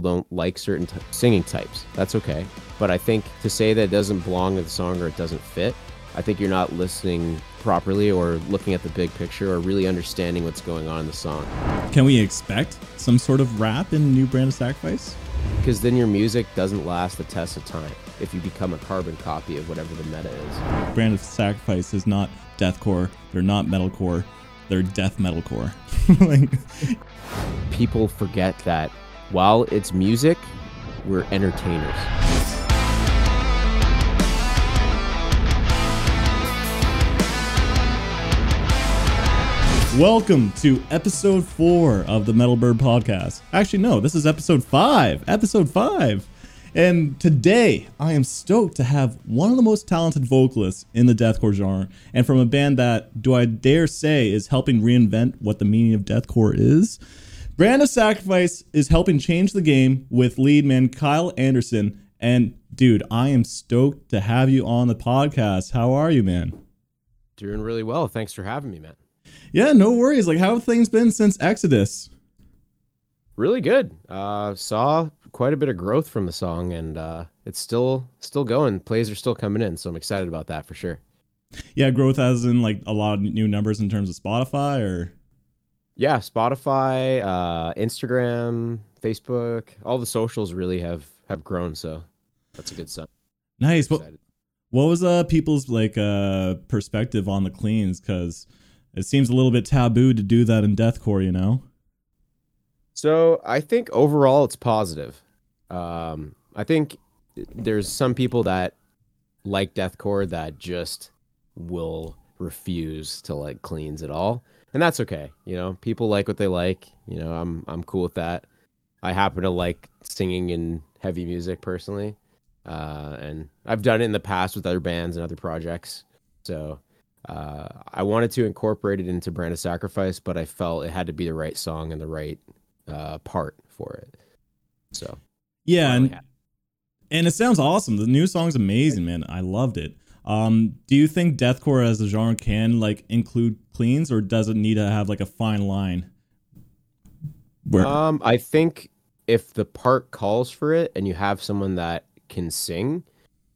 don't like certain t- singing types. That's okay. But I think to say that it doesn't belong to the song or it doesn't fit, I think you're not listening properly or looking at the big picture or really understanding what's going on in the song. Can we expect some sort of rap in New Brand of Sacrifice? Because then your music doesn't last the test of time if you become a carbon copy of whatever the meta is. Brand of Sacrifice is not deathcore, they're not metalcore, they're death metalcore. like, People forget that while it's music, we're entertainers. welcome to episode four of the Metal Birb podcast. Actually, no, this is episode five. Episode five. And today, I am stoked to have one of the most talented vocalists in the deathcore genre, and from a band that, do I dare say, is helping reinvent what the meaning of deathcore is. Brand of Sacrifice is helping change the game with lead man Kyle Anderson. And dude, I am stoked to have you on the podcast. How are you, man? Doing really well. Thanks for having me, man. Yeah, no worries. Like, how have things been since Exodus? Really good. Uh, saw quite a bit of growth from the song, and uh, it's still still going. Plays are still coming in, so I'm excited about that for sure. Yeah, growth as in like a lot of new numbers in terms of Spotify, or Yeah, Spotify, uh, Instagram, Facebook, all the socials really have have grown. So that's a good sign. nice. What what was uh people's like uh perspective on the cleans? Because it seems a little bit taboo to do that in deathcore, you know. So I think overall it's positive. Um, I think there's some people that like deathcore that just will refuse to like cleans at all, and that's okay. You know, people like what they like. You know, I'm I'm cool with that. I happen to like singing and heavy music personally, uh, and I've done it in the past with other bands and other projects. So uh, I wanted to incorporate it into Brand of Sacrifice, but I felt it had to be the right song and the right uh, part for it. So Yeah, and and it sounds awesome. The new song's amazing, man. I loved it. Um, do you think deathcore as a genre can like include cleans, or does it need to have like a fine line? Where um, I think if the part calls for it and you have someone that can sing,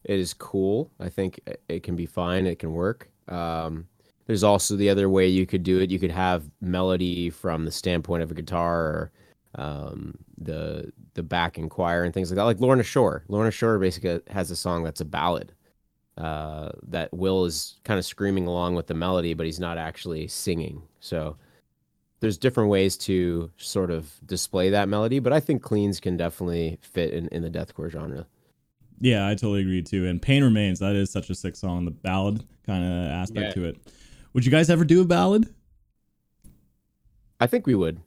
it is cool. I think it- can be fine. It can work. Um, there's also the other way you could do it. You could have melody from the standpoint of a guitar or um, the the backing choir and things like that. Like Lorna Shore. Lorna Shore basically has a song that's a ballad uh, that Will is kind of screaming along with the melody, but he's not actually singing. So there's different ways to sort of display that melody, but I think cleans can definitely fit in, in the deathcore genre. yeah, I totally agree too. And Pain Remains, that is such a sick song. The ballad kind of aspect Yeah. to it. Would you guys ever do a ballad? I think we would.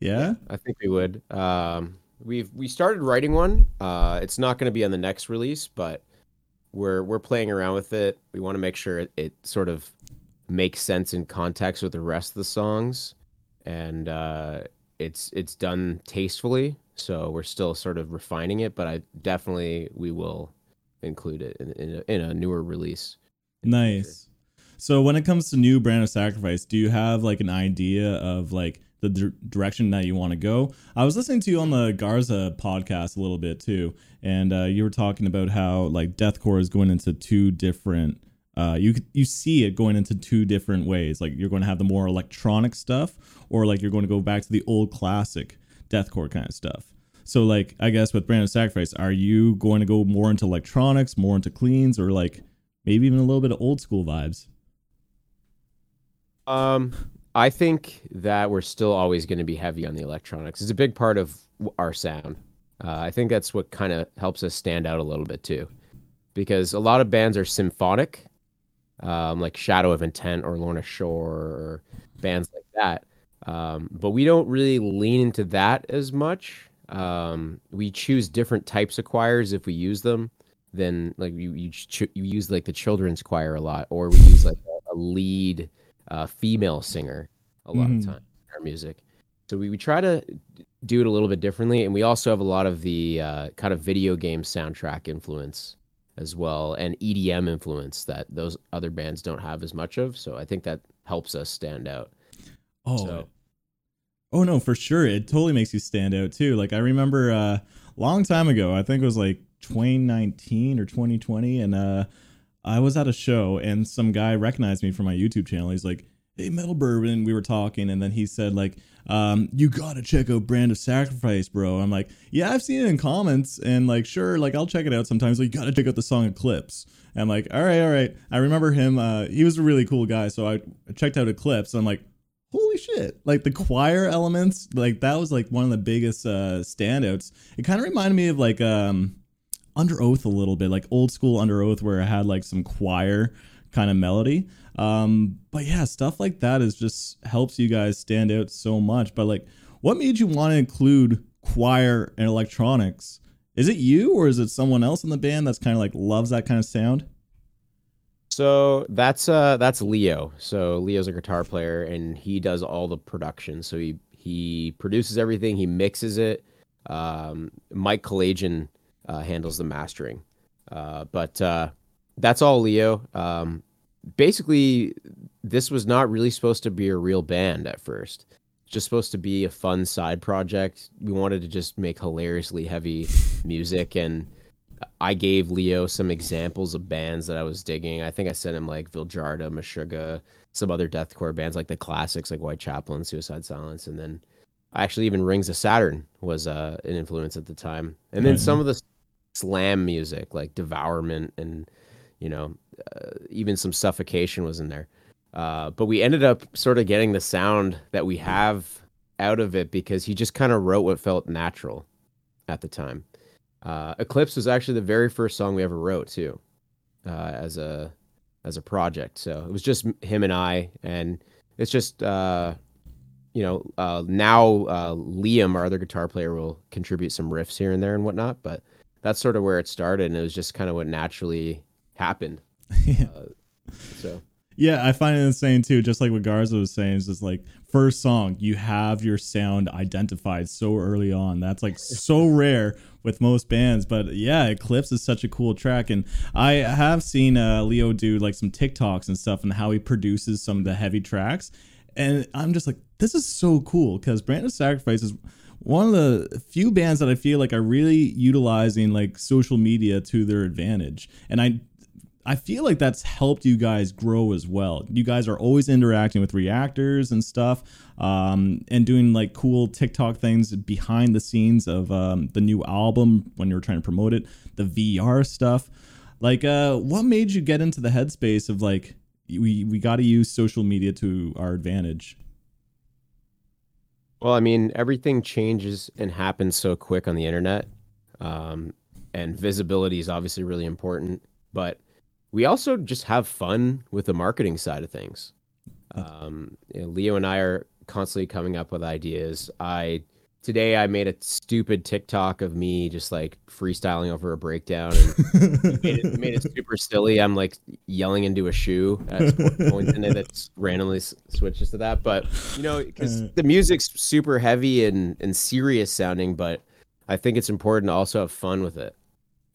Yeah. I think we would. Um, we've we started writing one. Uh, it's not going to be on the next release, but we're we're playing around with it. We want to make sure it, it sort of makes sense in context with the rest of the songs, and uh, it's it's done tastefully. So we're still sort of refining it, but I definitely we will include it in in a, in a newer release. Nice. So when it comes to new brand of sacrifice, do you have like an idea of like the dir- direction that you want to go? I was listening to you on the Garza podcast a little bit too, and uh, you were talking about how like deathcore is going into two different. Uh, you you see it going into two different ways. Like you're going to have the more electronic stuff, or like you're going to go back to the old classic deathcore kind of stuff. So like I guess with brand of sacrifice, are you going to go more into electronics, more into cleans, or like maybe even a little bit of old school vibes? Um, I think that we're still always going to be heavy on the electronics. It's a big part of our sound. Uh, I think that's what kind of helps us stand out a little bit too, because a lot of bands are symphonic, um, like Shadow of Intent or Lorna Shore or bands like that. Um, but we don't really lean into that as much. Um, we choose different types of choirs if we use them. Then like you you, ch- you use like the children's choir a lot, or we use like a, a lead uh, female singer a lot Mhm. of time in our music. So we, we try to do it a little bit differently, and we also have a lot of the uh, kind of video game soundtrack influence as well, and EDM influence that those other bands don't have as much of. So I think that helps us stand out. Oh, So- Oh no, for sure. It totally makes you stand out too. Like I remember a uh, long time ago, I think it was like 2019 or 2020, and uh, I was at a show and some guy recognized me from my YouTube channel. He's like, "Hey, Metal Birb," we were talking, and then he said like, um, "You gotta check out Brand of Sacrifice, bro." I'm like, "Yeah, I've seen it in comments, and like, sure, like I'll check it out sometimes. Like, you gotta check out the song Eclipse." And I'm like, "All right, all right." I remember him. Uh, he was a really cool guy, so I checked out Eclipse. I'm like holy shit like the choir elements like that was like one of the biggest uh standouts it kind of reminded me of like um Underoath a little bit like old school Underoath, where it had like some choir kind of melody um but yeah stuff like that is just helps you guys stand out so much but like what made you want to include choir and electronics is it you or is it someone else in the band that's kind of like loves that kind of sound so that's uh that's Leo. So Leo's a guitar player and he does all the production. So he he produces everything, he mixes it. Um, Mike Kalajian uh, handles the mastering. Uh, but uh, that's all Leo. Um, basically, this was not really supposed to be a real band at first. Just supposed to be a fun side project. We wanted to just make hilariously heavy music and I gave Leo some examples of bands that I was digging. I think I sent him like Vildhjarta, Meshuggah, some other deathcore bands like the classics like Whitechapel and Suicide Silence, and then actually even Rings of Saturn was uh, an influence at the time. And then mm-hmm. some of the slam music like Devourment and you know uh, even some Suffocation was in there. Uh, but we ended up sort of getting the sound that we have out of it because he just kind of wrote what felt natural at the time. Uh, Eclipse was actually the very first song we ever wrote too, uh, as a as a project. So it was just him and I, and it's just uh, you know uh, now uh, Liam, our other guitar player, will contribute some riffs here and there and whatnot. But that's sort of where it started, and it was just kind of what naturally happened. yeah. Uh, so yeah, I find it insane too. Just like what Garza was saying, is just like first song, you have your sound identified so early on. That's like so rare with most bands. But yeah, Eclipse is such a cool track, and I have seen uh, Leo do like some TikToks and stuff, and how he produces some of the heavy tracks, and I'm just like, this is so cool because Brand of Sacrifice is one of the few bands that I feel like are really utilizing like social media to their advantage. And I I feel like that's helped you guys grow as well. You guys are always interacting with reactors and stuff, um, and doing like cool TikTok things behind the scenes of um, the new album when you're trying to promote it, the VR stuff. Like, uh, what made you get into the headspace of like we we got to use social media to our advantage? Well, I mean, everything changes and happens so quick on the internet, um, and visibility is obviously really important, but we also just have fun with the marketing side of things. Um, you know, Leo and I are constantly coming up with ideas. I today I made a stupid TikTok of me just like freestyling over a breakdown and made, it, made, it, super silly. I'm like yelling into a shoe at points in it that randomly switches to that. But you know, because uh. the music's super heavy and and serious sounding, but I think it's important to also have fun with it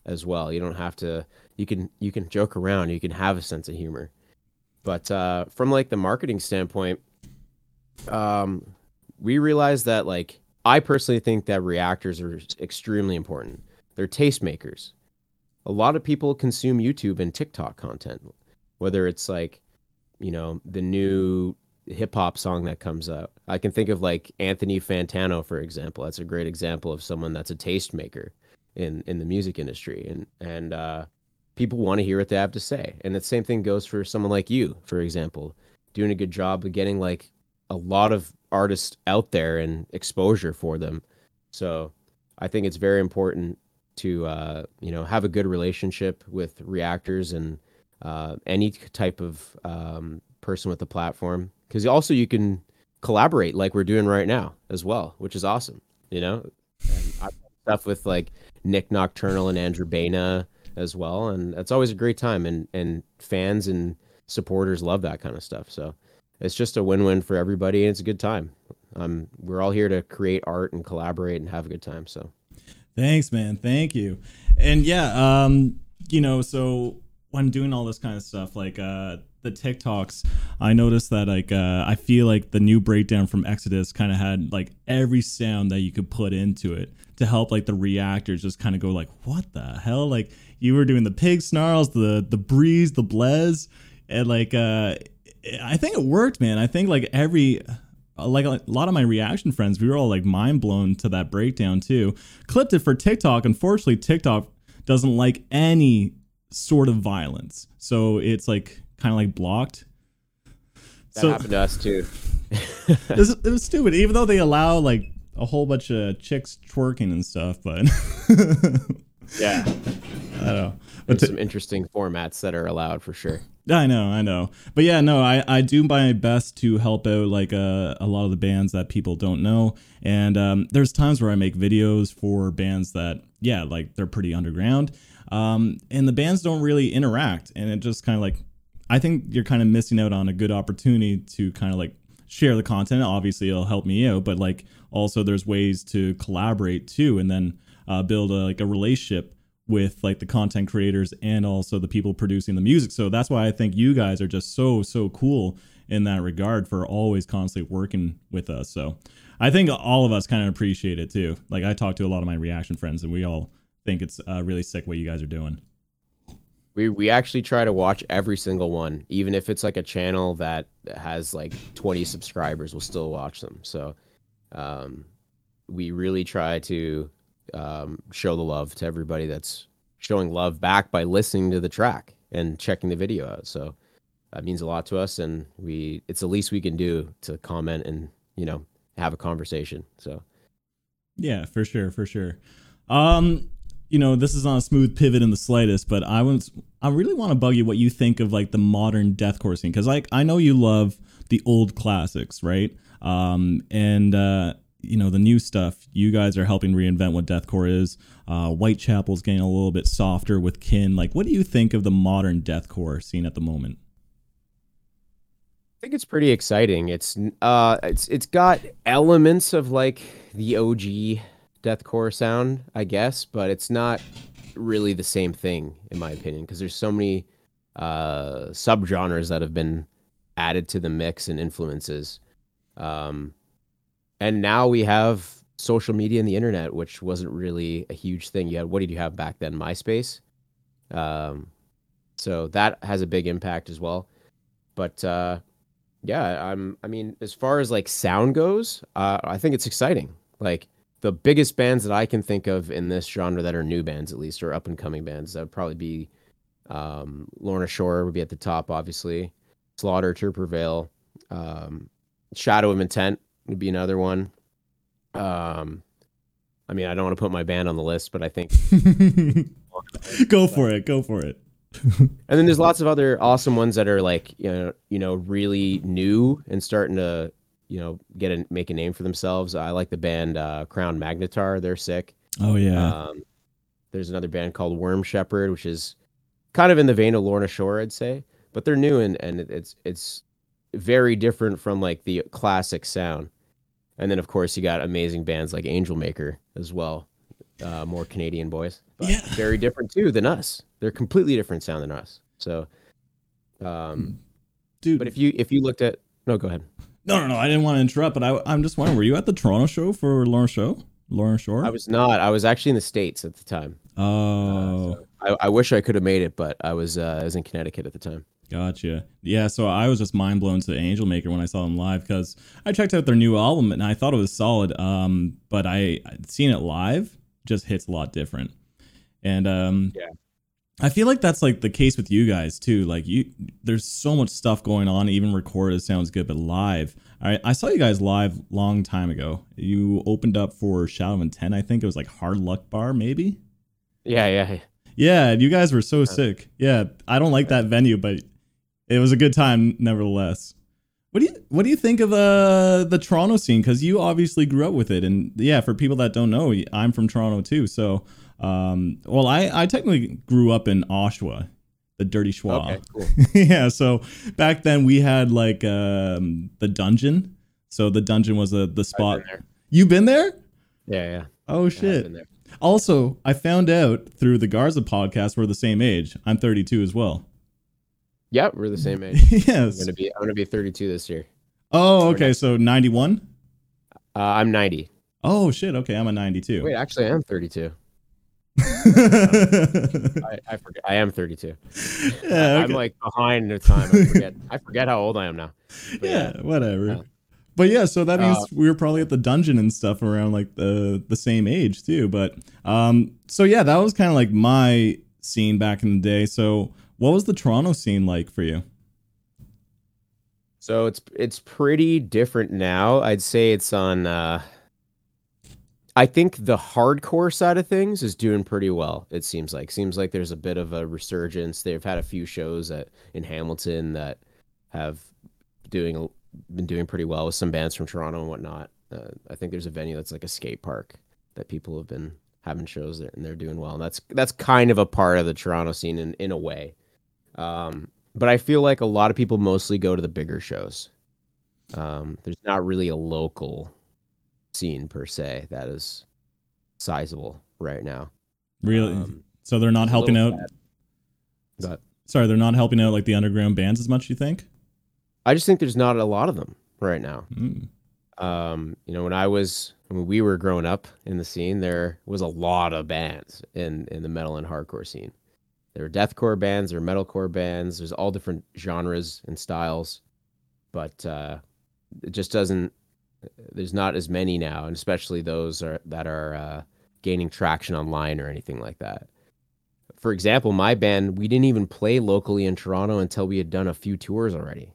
as well. You don't have to you can you can joke around, you can have a sense of humor. But uh, from like the marketing standpoint, um, we realized that like I personally think that reactors are extremely important. They're tastemakers. A lot of people consume YouTube and TikTok content, whether it's like, you know, the new hip hop song that comes out. I can think of like Anthony Fantano, for example. That's a great example of someone that's a tastemaker in in the music industry, and and uh, people want to hear what they have to say. And the same thing goes for someone like you, for example, doing a good job of getting like a lot of artists out there and exposure for them. So I think it's very important to uh, you know have a good relationship with reactors and uh, any type of um, person with the platform because also you can collaborate like we're doing right now as well, which is awesome. You know, stuff with like Nick Nocturnal and Andrew Baena as well, and it's always a great time. And and fans and supporters love that kind of stuff. So it's just a win-win for everybody, and it's a good time. Um, we're all here to create art and collaborate and have a good time. So, thanks, man. Thank you. And yeah, um, you know, so when doing all this kind of stuff, like uh, the TikToks, I noticed that like uh, I feel like the new breakdown from Exodus kind of had like every sound that you could put into it to help like the reactors just kind of go like, what the hell? Like you were doing the pig snarls, the the breeze, the blez, and like uh, I think it worked, man. I think like every like a lot of my reaction friends, we were all like mind blown to that breakdown too. Clipped it for TikTok. Unfortunately, TikTok doesn't like any sort of violence, so it's like kind of like blocked. That so happened to us too. it, was, it was stupid, even though they allow like a whole bunch of chicks twerking and stuff. But yeah, I don't know. But There's some interesting formats that are allowed for sure. I know, I know. But yeah, no, I, I do my best to help out like uh, a lot of the bands that people don't know. And um, there's times where I make videos for bands that, yeah, like they're pretty underground. Um, and the bands don't really interact. And it just kind of like, I think you're kind of missing out on a good opportunity to kind of like share the content. Obviously, it'll help me out, but like also there's ways to collaborate too and then uh, build a, like a relationship with like the content creators and also the people producing the music. So that's why I think you guys are just so so cool in that regard for always constantly working with us. So I think all of us kind of appreciate it too. Like I talk to a lot of my reaction friends and we all think it's uh, really sick what you guys are doing. We we actually try to watch every single one, even if it's like a channel that has like 20 subscribers, we'll still watch them. So um we really try to um, show the love to everybody that's showing love back by listening to the track and checking the video out. So that means a lot to us, and we it's the least we can do to comment and you know have a conversation. So yeah, for sure, for sure. Um, you know, this is not a smooth pivot in the slightest, but I was I really want to bug you what you think of like the modern deathcore scene because like I know you love the old classics, right? Um, and uh, you know the new stuff you guys are helping reinvent what deathcore is. Uh, whitechapel's getting a little bit softer with kin. Like what do you think of the modern deathcore scene at the moment? I think it's pretty exciting. It's uh it's it's got elements of like the og deathcore sound i guess but it's not really the same thing in my opinion because there's so many uh subgenres that have been added to the mix and influences. Um and now we have social media and the internet, which wasn't really a huge thing. Had what did you have back then? MySpace. Um, so that has a big impact as well. But uh, yeah, I'm. I mean, as far as like sound goes, uh, I think it's exciting. Like the biggest bands that I can think of in this genre that are new bands, at least, or up and coming bands, that would probably be um, Lorna Shore would be at the top, obviously. Slaughter to Prevail, um, Shadow of Intent would be another one. Um, I mean, I don't want to put my band on the list, but I think go for it, go for it. and then there's lots of other awesome ones that are like you know you know really new and starting to you know get a make a name for themselves. I like the band uh, Crown Magnetar; they're sick. Oh yeah. Um, there's another band called Worm Shepherd, which is kind of in the vein of Lorna Shore, I'd say, but they're new and and it's it's very different from like the classic sound. And then of course you got amazing bands like Angel Maker as well, uh, more Canadian boys, but yeah. very different too than us. They're completely different sound than us. So, um, hmm. dude. But if you if you looked at no, go ahead. No, no, no. I didn't want to interrupt, but I, I'm just wondering, were you at the Toronto show for Lorna Show? Lorna Shore? I was not. I was actually in the states at the time. Oh. Uh, so I, I wish I could have made it, but I was uh, I was in Connecticut at the time. Gotcha. Yeah, so I was just mind blown to Angel Maker when I saw them live because I checked out their new album and I thought it was solid. Um, but I seeing it live just hits a lot different. And um, yeah, I feel like that's like the case with you guys too. Like you, there's so much stuff going on. Even recorded sounds good, but live. I I saw you guys live long time ago. You opened up for Shadow of Intent. I think it was like Hard Luck Bar, maybe. Yeah, yeah. Yeah, you guys were so sick. Yeah, I don't like that venue, but it was a good time nevertheless. What do you what do you think of uh, the Toronto scene? Because you obviously grew up with it, and yeah, for people that don't know, I'm from Toronto too. So, um, well, I I technically grew up in Oshawa, the Dirty Schwa. Okay, cool. yeah, so back then we had like um, the dungeon. So the dungeon was a the spot. Been you been there? Yeah, yeah. Oh shit. Also, I found out through the Garza podcast we're the same age. I'm 32 as well. Yeah, we're the same age. I'm yes. gonna be I'm gonna be 32 this year. Oh, okay. So 91? Uh, I'm 90. Oh shit. Okay, I'm a 92. Wait, actually, I am 32. I, I forget. I am 32. okay. I'm like behind the time. I forget. I forget how old I am now. But yeah, whatever. Yeah. But yeah, so that means Uh, we were probably at the dungeon and stuff around like the the same age too. But um, so yeah, that was kind of like my scene back in the day. So what was the Toronto scene like for you? So it's it's pretty different now. I'd say it's on uh I think the hardcore side of things is doing pretty well. It seems like seems like there's a bit of a resurgence. They've had a few shows at in Hamilton that have doing been doing pretty well with some bands from Toronto and whatnot. Uh, I think there's a venue that's like a skate park that people have been having shows there and they're doing well. And that's that's kind of a part of the Toronto scene in in a way. Um, but I feel like a lot of people mostly go to the bigger shows. Um, there's not really a local scene per se that is sizable right now. Really? Um, so they're not helping out. But Sorry, they're not helping out like the underground bands as much. You think? I just think there's not a lot of them right now. Mm. Um, you know, when I was when we were growing up in the scene, there was a lot of bands in in the metal and hardcore scene. There are deathcore bands, there are metalcore bands. There's all different genres and styles, but uh, it just doesn't. There's not as many now, and especially those are that are uh, gaining traction online or anything like that. For example, my band, we didn't even play locally in Toronto until we had done a few tours already.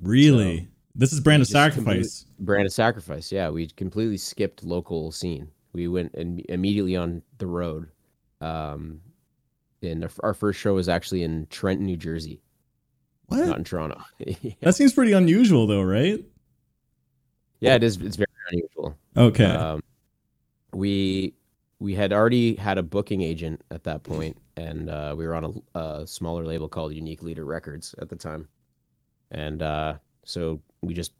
Really? this is brand of sacrifice. Brand of Sacrifice. Yeah, we completely skipped local scene. We went in, immediately on the road. Um, and our, our first show was actually in Trenton, New Jersey, What? not in Toronto. yeah. That seems pretty unusual, though, right? yeah, it is. It's very unusual. Okay. Um, we we had already had a booking agent at that point, and uh, we were on a, a smaller label called Unique Leader Records at the time, and uh, so we just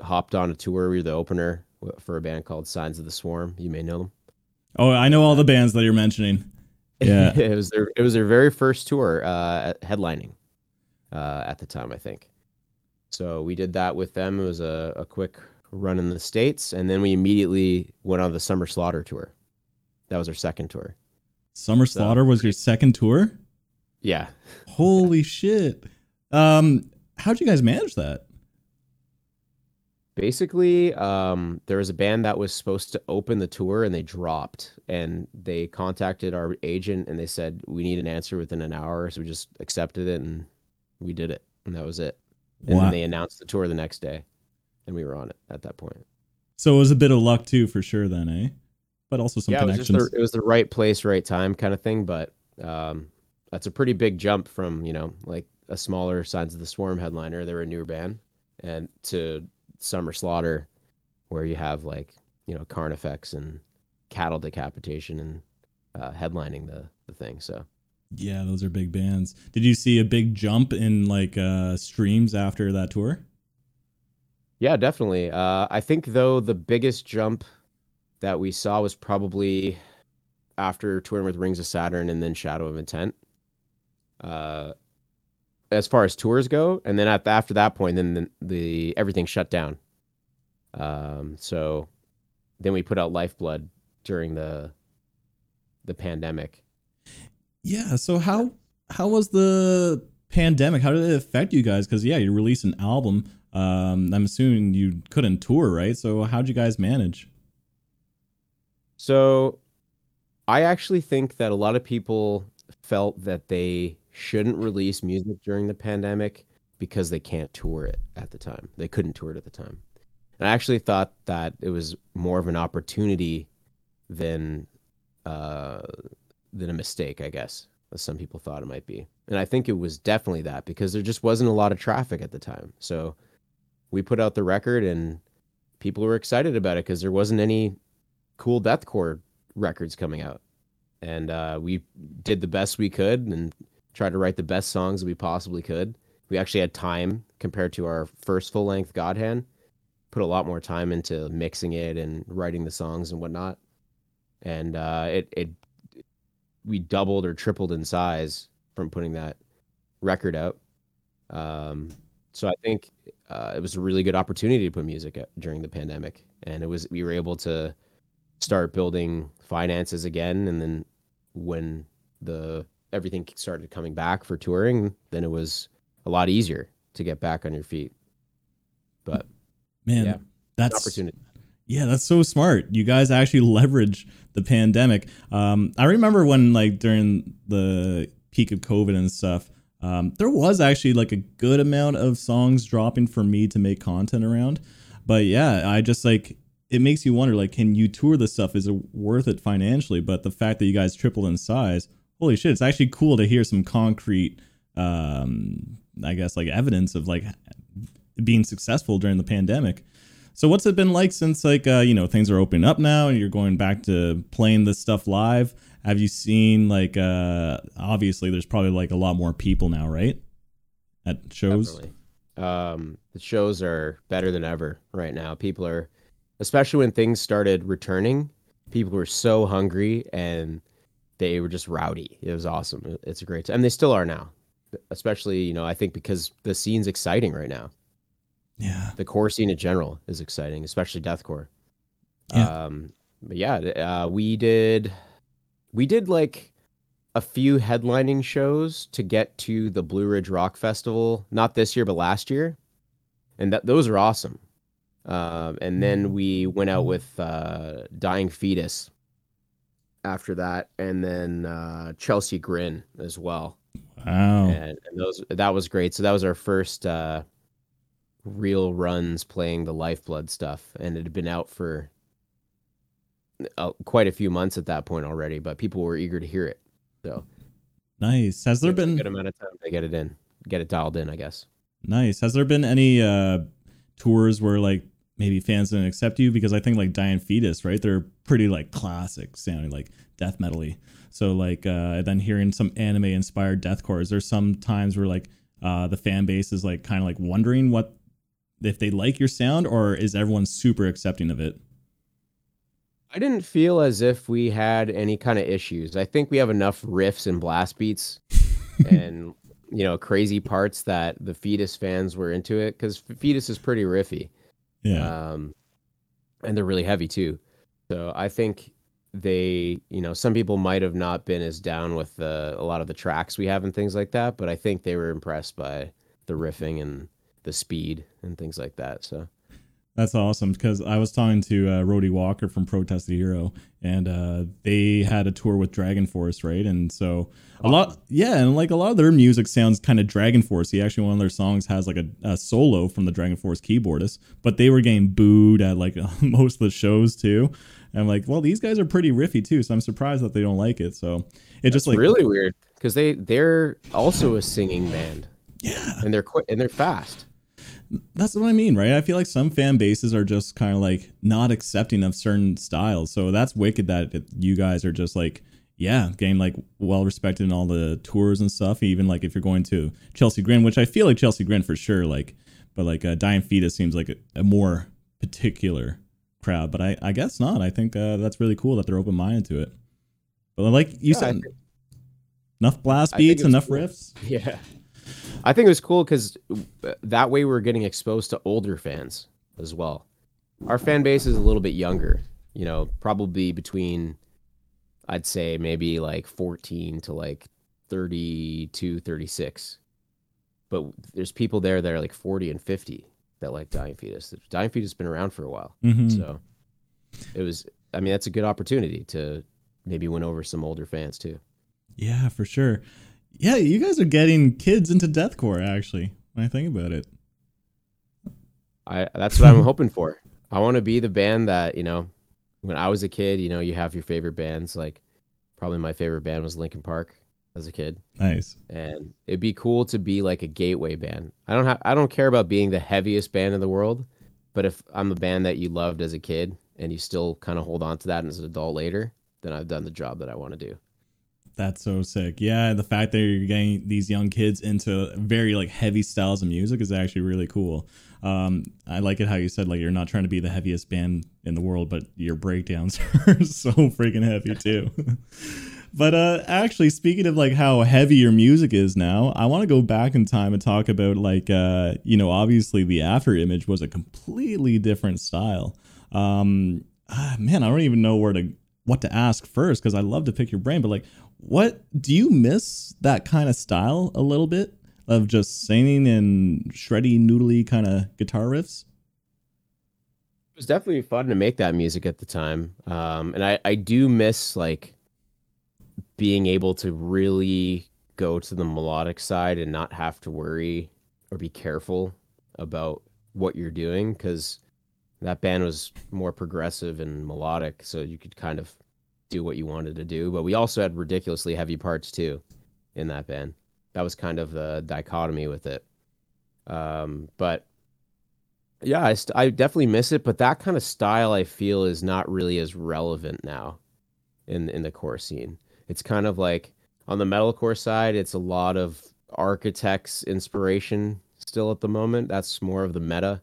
hopped on a tour. We were the opener for a band called Signs of the Swarm. You may know them. oh, I know all the bands that you're mentioning. Yeah. it was their it was their very first tour uh, headlining uh, at the time, I think. So we did that with them. It was a, a quick run in the states, and then we immediately went on the Summer Slaughter tour. That was our second tour. Summer So- Slaughter was your second tour. Yeah, Holy shit. Um, how'd you guys manage that? Basically, um, there was a band that was supposed to open the tour, and they dropped. And they contacted our agent, and they said we need an answer within an hour. So we just accepted it, and we did it, and that was it. And Wow. then they announced the tour the next day, and we were on it at that point. So it was a bit of luck too, for sure. Then, eh? But also some yeah, it was, connections. the, it was the right place, right time kind of thing. But um, that's a pretty big jump from you know like a smaller Signs of the Swarm headliner. They were a newer band, and to Summer Slaughter, where you have like you know Carnifex and Cattle Decapitation and uh, headlining the the thing. So yeah, those are big bands. Did you see a big jump in like uh streams after that tour? yeah, definitely. Uh, I think though the biggest jump that we saw was probably after touring with Rings of Saturn and then Shadow of Intent. Uh, as far as tours go, and then at, after that point, then the, the everything shut down. Um, so then we put out Lifeblood during the the pandemic. Yeah. So how how was the pandemic? How did it affect you guys? Because yeah, you released an album. Um, I'm assuming you couldn't tour, right? So how'd you guys manage? So I actually think that a lot of people felt that they shouldn't release music during the pandemic because they can't tour it at the time. They couldn't tour it at the time. And I actually thought that it was more of an opportunity than uh, than a mistake, I guess, as some people thought it might be. And I think it was definitely that because there just wasn't a lot of traffic at the time. So we put out the record and people were excited about it because there wasn't any cool deathcore records coming out. And uh, we did the best we could and tried to write the best songs we possibly could. We actually had time compared to our first full length God Hand, put a lot more time into mixing it and writing the songs and whatnot. And uh, it, it, we doubled or tripled in size from putting that record out. Um, so I think uh, it was a really good opportunity to put music at, during the pandemic, and it was we were able to start building finances again, and then when the everything started coming back for touring, then it was a lot easier to get back on your feet. But Man, Yeah. that's opportunity. Yeah, that's so smart. You guys actually leverage the pandemic. Um, I remember when, like, during the peak of COVID and stuff, um, there was actually like a good amount of songs dropping for me to make content around. But yeah, I just like it makes you wonder, like, can you tour this stuff? Is it worth it financially? But the fact that you guys tripled in size, holy shit! It's actually cool to hear some concrete, um, I guess, like evidence of like being successful during the pandemic. So what's it been like since like uh, you know things are opening up now and you're going back to playing this stuff live? Have you seen like uh obviously there's probably like a lot more people now, right? At shows. Um, the shows are better than ever right now. People are, especially when things started returning, people were so hungry and they were just rowdy. It was awesome. It's a great time. And they still are now. Especially, you know, I think because the scene's exciting right now. Yeah. The core scene in general is exciting, especially deathcore. Yeah. Um, but yeah, uh, we did, we did like a few headlining shows to get to the Blue Ridge Rock Festival, not this year but last year, and that those are awesome. Um, and then we went out with uh, Dying Fetus after that, and then uh, Chelsea Grin as well Wow. and, and those that was great. So that was our first uh, real runs playing the Lifeblood stuff, and it had been out for uh, quite a few months at that point already. But people were eager to hear it, so Nice. Has there was a been good amount of time to get it in, get it dialed in, I guess. nice? Has there been any uh tours where like maybe fans didn't accept you because I think like Dying Fetus, right? They're pretty like classic sounding like death metally. So like uh then hearing some anime inspired deathcore, is there some times where like uh the fan base is like kind of like wondering what if they like your sound or is everyone super accepting of it? I didn't feel as if we had any kind of issues. I think we have enough riffs and blast beats and you know crazy parts that the Fetus fans were into it because Fetus is pretty riffy. Yeah. um, and they're really heavy too. So I think they, you know, some people might have not been as down with the, a lot of the tracks we have and things like that, but I think they were impressed by the riffing and the speed and things like that. So That's awesome because I was talking to uh, Rody Walker from Protest the Hero, and uh, they had a tour with Dragon Force, right? And so a lot, yeah, and like a lot of their music sounds kind of Dragon Force. Actually, one of their songs has like a, a solo from the Dragon Force keyboardist, but they were getting booed at like most of the shows too. And I'm like, well, these guys are pretty riffy too, so I'm surprised that they don't like it. So it just like really weird because they they're also a singing band yeah, and they're quick and they're fast. That's what I mean, right? I feel like some fan bases are just kind of like not accepting of certain styles. So that's wicked that you guys are just like, yeah, getting like well respected in all the tours and stuff. Even like if you're going to Chelsea Grin, which I feel like Chelsea Grin for sure, like, but like uh, Dying Fetus seems like a, a more particular crowd. But I, I guess not. I think uh, that's really cool that they're open minded to it. But like you Yeah, said, enough blast beats, enough cool. riffs. Yeah. I think it was cool because that way we're getting exposed to older fans as well. Our fan base is a little bit younger, you know, probably between, I'd say maybe like 14 to like 32, 36. But there's people there that are like 40 and 50 that like Dying Fetus. Dying Fetus has been around for a while. Mhm. So it was, I mean, that's a good opportunity to maybe win over some older fans too. Yeah, for sure. Yeah, you guys are getting kids into deathcore. Actually, when I think about it. I that's what I'm hoping for. I want to be the band that you know. When I was a kid, you know, you have your favorite bands. Like, probably my favorite band was Linkin Park as a kid, Nice. and it'd be cool to be like a gateway band. I don't have, I don't care about being the heaviest band in the world, but if I'm a band that you loved as a kid and you still kind of hold on to that as an adult later, then I've done the job that I want to do. That's so sick. Yeah, the fact that you're getting these young kids into very like heavy styles of music is actually really cool. Um, I like it how you said like you're not trying to be the heaviest band in the world, but your breakdowns are so freaking heavy too. but uh actually speaking of like how heavy your music is now i want to go back in time and talk about like uh you know obviously the Afterimage was a completely different style um ah, man i don't even know where to what to ask first because i love to pick your brain but like what do you miss that kind of style a little bit of just singing and shreddy noodly kind of guitar riffs It was definitely fun to make that music at the time. Um, and I, I do miss like being able to really go to the melodic side and not have to worry or be careful about what you're doing because that band was more progressive and melodic. So you could kind of do what you wanted to do. But we also had ridiculously heavy parts too in that band. That was kind of the dichotomy with it. Um, but yeah, I, st- I definitely miss it. But that kind of style I feel is not really as relevant now in in the core scene. It's kind of like on the metalcore side, it's a lot of architects inspiration still at the moment. That's more of the meta.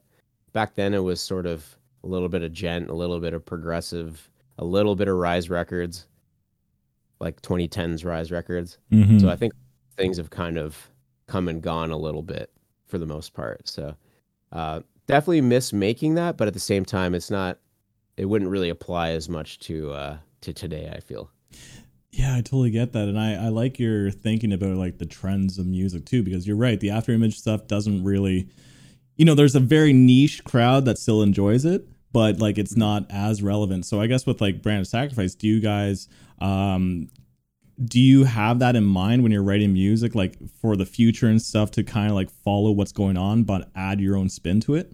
Back then, it was sort of a little bit of djent, a little bit of progressive, a little bit of Rise Records, like 2010s Rise Records. Mhm. So I think things have kind of come and gone a little bit for the most part. So uh, definitely miss making that, but at the same time, it's not. It wouldn't really apply as much to uh, to today. I feel. Yeah, I totally get that. And I, I like your thinking about like the trends of music too, because you're right. The Afterimage stuff doesn't really, you know, there's a very niche crowd that still enjoys it, but like it's not as relevant. So I guess with like Brand of Sacrifice, do you guys, um, do you have that in mind when you're writing music, like for the future and stuff to kind of like follow what's going on, but add your own spin to it?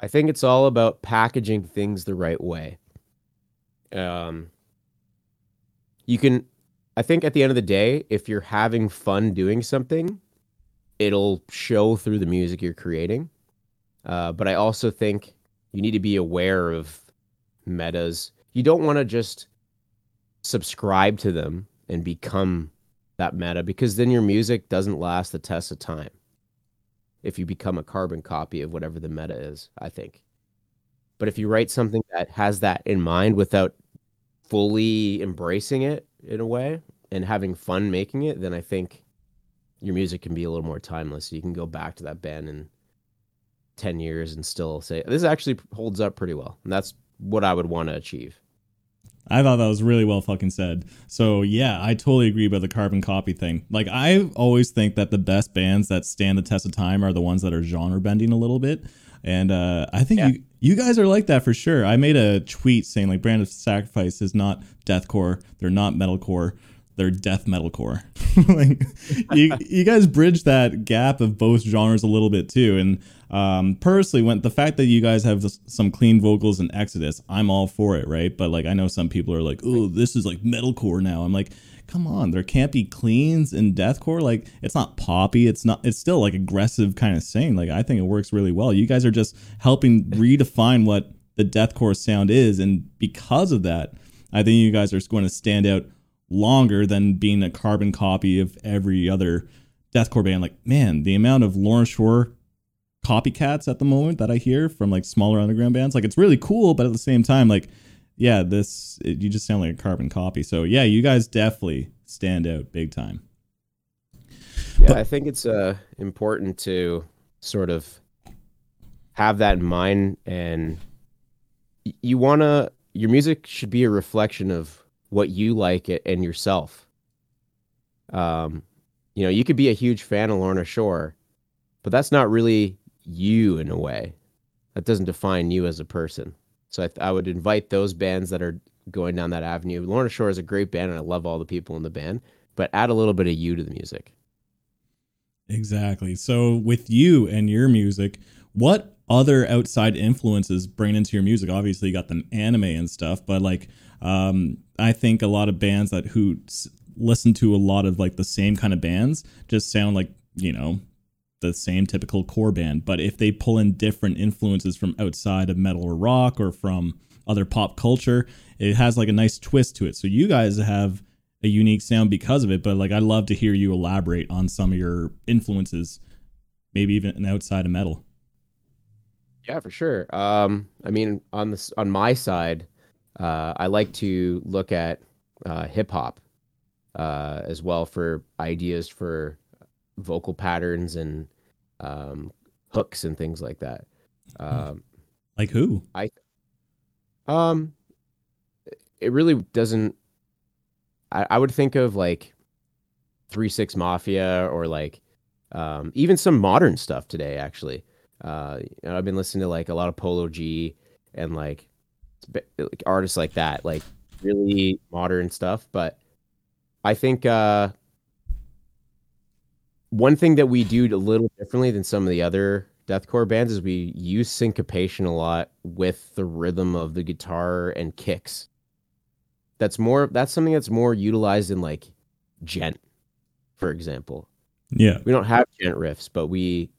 I think it's all about packaging things the right way. Um, you can, I think at the end of the day, if you're having fun doing something, it'll show through the music you're creating. Uh, but I also think you need to be aware of metas. You don't want to just subscribe to them and become that meta because then your music doesn't last the test of time if you become a carbon copy of whatever the meta is, I think. But if you write something that has that in mind without fully embracing it in a way and having fun making it, then I think your music can be a little more timeless. You can go back to that band in 10 years and still say, this actually holds up pretty well. And that's what I would want to achieve. I thought that was really well fucking said. So yeah, I totally agree about the carbon copy thing. Like I always think that the best bands that stand the test of time are the ones that are genre bending a little bit. And uh, I think Yeah. you you guys are like that for sure. I made a tweet saying like Brand of Sacrifice is not deathcore, they're not metalcore, they're death metalcore. like you you guys bridge that gap of both genres a little bit too. And um, personally, when the fact that you guys have some clean vocals in Exodus, I'm all for it, right? But like I know some people are like, oh, this is like metalcore now. I'm like, come on, there can't be cleans in deathcore. Like it's not poppy. It's not. It's still like aggressive kind of sing. Like I think it works really well. You guys are just helping redefine what the deathcore sound is, and because of that, I think you guys are going to stand out longer than being a carbon copy of every other deathcore band. Like man, the amount of Lorna Shore copycats at the moment that I hear from like smaller underground bands. Like it's really cool, but at the same time, like yeah, this it, you just sound like a carbon copy. So yeah, you guys definitely stand out big time. Yeah, But- I think it's uh, important to sort of have that in mind, and you want to. Your music should be a reflection of what you like it and yourself. Um, you know, you could be a huge fan of Lorna Shore, but that's not really you in a way. That doesn't define you as a person. So I, th- I would invite those bands that are going down that avenue. Lorna Shore is a great band, and I love all the people in the band, but add a little bit of you to the music. Exactly. So with you and your music, what other outside influences bring into your music? Obviously, you got the anime and stuff, but like, um, I think a lot of bands that who listen to a lot of like the same kind of bands just sound like you know the same typical core band. But if they pull in different influences from outside of metal or rock or from other pop culture, it has like a nice twist to it. So you guys have a unique sound because of it. But like, I'd love to hear you elaborate on some of your influences, maybe even outside of metal. Yeah, for sure. Um, I mean, on this on my side, uh, I like to look at uh, hip hop uh, as well for ideas for vocal patterns and um, hooks and things like that. Um, Like who? I um, it really doesn't. I, I would think of like Three Six Mafia or like um, even some modern stuff today. Actually, uh, you know, I've been listening to like a lot of Polo G and like, like artists like that, like really modern stuff. But I think uh, one thing that we do a little differently than some of the other deathcore bands is we use syncopation a lot with the rhythm of the guitar and kicks. That's more that's something that's more utilized in like djent, for example. Yeah. We don't have djent riffs, but we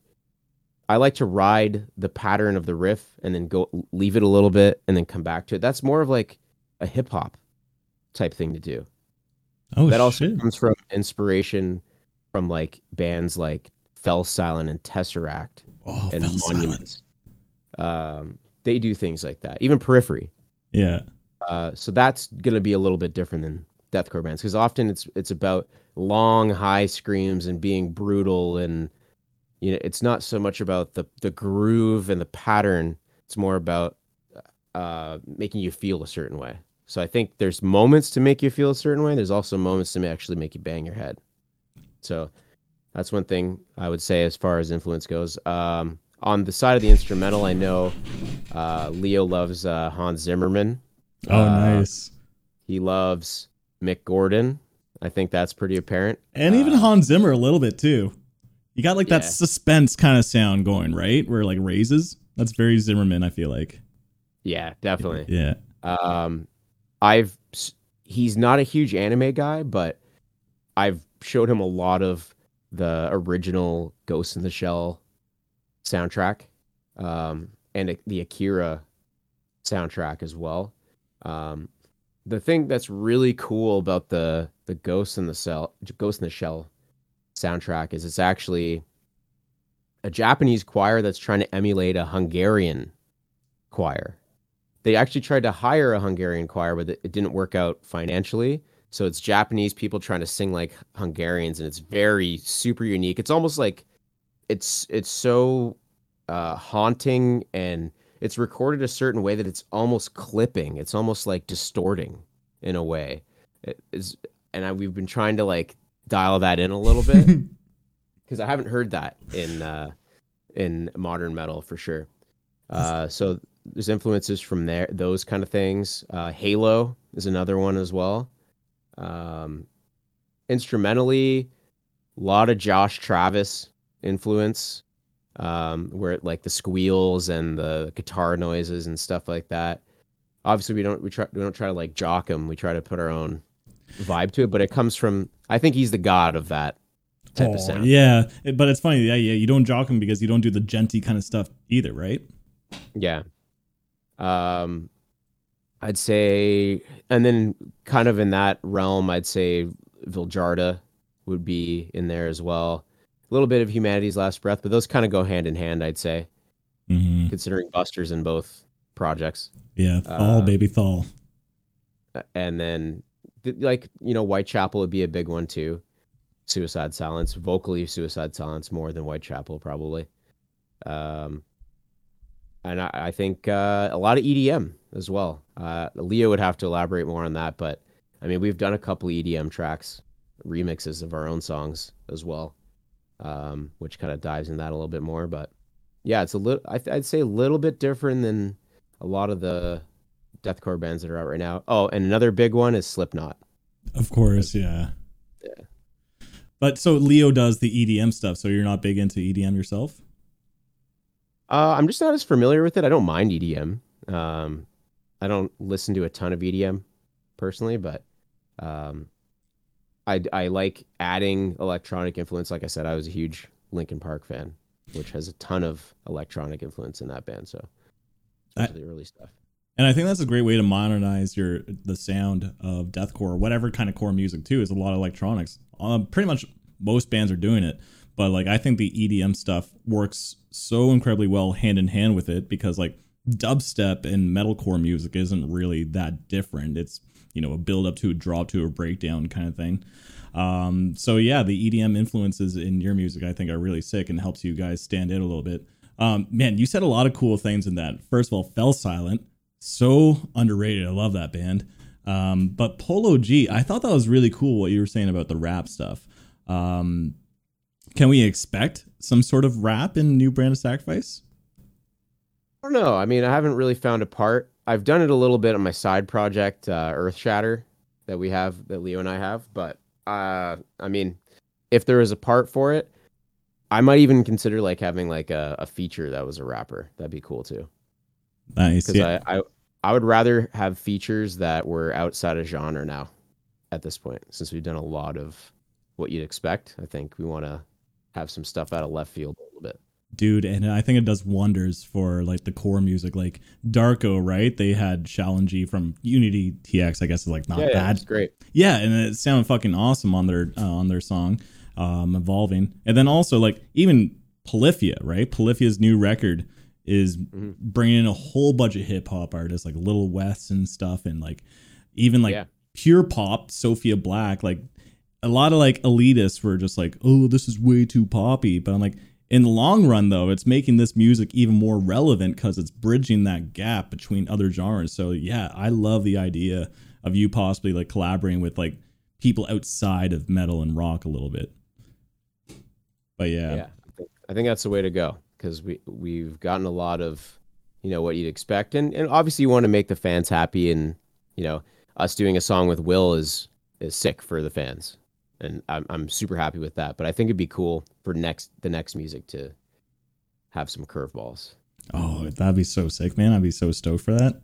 I like to ride the pattern of the riff and then go leave it a little bit and then come back to it. That's more of like a hip hop type thing to do Oh that also shit. comes from inspiration from like bands like Fell Silent and Tesseract Oh, and fell. Monuments. Um, they do things like that. Even Periphery. Yeah. Uh, so that's gonna be a little bit different than deathcore bands because often it's it's about long high screams and being brutal and you know it's not so much about the the groove and the pattern. It's more about uh, making you feel a certain way. So I think there's moments to make you feel a certain way. There's also moments to actually make you bang your head. So that's one thing I would say as far as influence goes. Um, on the side of the instrumental, I know uh, Leo loves uh, Hans Zimmerman. Oh, Uh, nice. He loves Mick Gordon. I think that's pretty apparent. And even uh, Hans Zimmer a little bit too. You got like that Yeah. suspense kind of sound going, right? Where it, like raises. That's very Zimmerman, I feel like. Yeah, definitely. Yeah. Um, I've he's not a huge anime guy, but I've showed him a lot of the original Ghost in the Shell soundtrack, um, and the Akira soundtrack as well. Um, the thing that's really cool about the the Ghost in the Cell, Ghost in the Shell soundtrack is it's actually a Japanese choir that's trying to emulate a Hungarian choir they actually tried to hire a Hungarian choir, but it didn't work out financially. So it's Japanese people trying to sing like Hungarians, and it's very super unique. It's almost like it's it's so uh, haunting, and it's recorded a certain way that it's almost clipping. It's almost like distorting in a way. It is, and I, we've been trying to like dial that in a little bit because I haven't heard that in uh, in modern metal for sure. Uh, so there's influences from there, those kind of things. Uh, Halo is another one as well. Um, instrumentally, a lot of Josh Travis influence, um, where it, like the squeals and the guitar noises and stuff like that. Obviously, we don't we try we don't try to like jock them. We try to put our own vibe to it, but it comes from. I think he's the god of that type Oh, of sound. yeah. But it's funny. Yeah, yeah. You don't jock him because you don't do the djenty kind of stuff either, right? Yeah. Um I'd say and then kind of in that realm I'd say Vildhjarta would be in there as well. A little bit of Humanity's Last Breath, but those kind of go hand in hand, I'd say, hmm considering Buster's in both projects. Yeah. Thal, Uh, baby, Thal. And then th- like, you know, Whitechapel would be a big one too. Suicide Silence, vocally Suicide Silence more than Whitechapel probably. Um and I, I think uh, a lot of EDM as well. Uh, Leo would have to elaborate more on that, but I mean, we've done a couple EDM tracks, remixes of our own songs as well, um, which kind of dives in that a little bit more. But yeah, it's a little, I'd say a little bit different than a lot of the deathcore bands that are out right now. Oh, and another big one is Slipknot. Of course, yeah. Yeah. But so Leo does the EDM stuff, so you're not big into EDM yourself? Uh, I'm just not as familiar with it. I don't mind EDM. Um, I don't listen to a ton of EDM personally, but um, I I like adding electronic influence. Like I said, I was a huge Linkin Park fan, which has a ton of electronic influence in that band. So, I- the early stuff. And I think that's a great way to modernize your the sound of deathcore or whatever kind of core music too. Is a lot of electronics. Um, pretty much most bands are doing it, but like I think the EDM stuff works so incredibly well hand in hand with it because like dubstep and metalcore music isn't really that different. It's you know a build up to a drop to a breakdown kind of thing. Um, so yeah, the EDM influences in your music I think are really sick and helps you guys stand out a little bit. Um, man, you said a lot of cool things in that. First of all, Fell Silent, so underrated. I love that band. Um, but Polo G, I thought that was really cool what you were saying about the rap stuff. Um, can we expect some sort of rap in New Brand of Sacrifice? I don't know. I mean, I haven't really found a part. I've done it a little bit on my side project, uh, Earth Shatter, that we have, that Leo and I have. But uh, I mean, if there is a part for it, I might even consider like having like a, a feature that was a rapper. That'd be cool too. Nice. Because Yeah. I, I I would rather have features that were outside of genre now. At this point, since we've done a lot of what you'd expect, I think we want to have some stuff out of left field a little bit. dude and i think it does wonders for like the core music like darko right they had Shaolin from unity tx i guess is like not yeah, yeah, bad it's great. yeah and it sounded fucking awesome on their uh, on their song um evolving and then also like even polyphia right polyphia's new record is Mhm. bringing in a whole bunch of hip-hop artists like Lil West and stuff and like even like Yeah. pure pop sophia black like a lot of like elitists were just like oh this is way too poppy. But i'm like in the long run though it's making this music even more relevant because it's bridging that gap between other genres. So yeah i love the idea of you possibly like collaborating with like people outside of metal and rock a little bit. But yeah, Yeah, I think that's the way to go because we we've gotten a lot of you know what you'd expect, and and obviously you want to make the fans happy, and you know us doing a song with Will is is sick for the fans, and I'm I'm super happy with that. But I think it'd be cool for next the next music to have some curveballs. Oh, that'd be so sick, man. I'd be so stoked for that.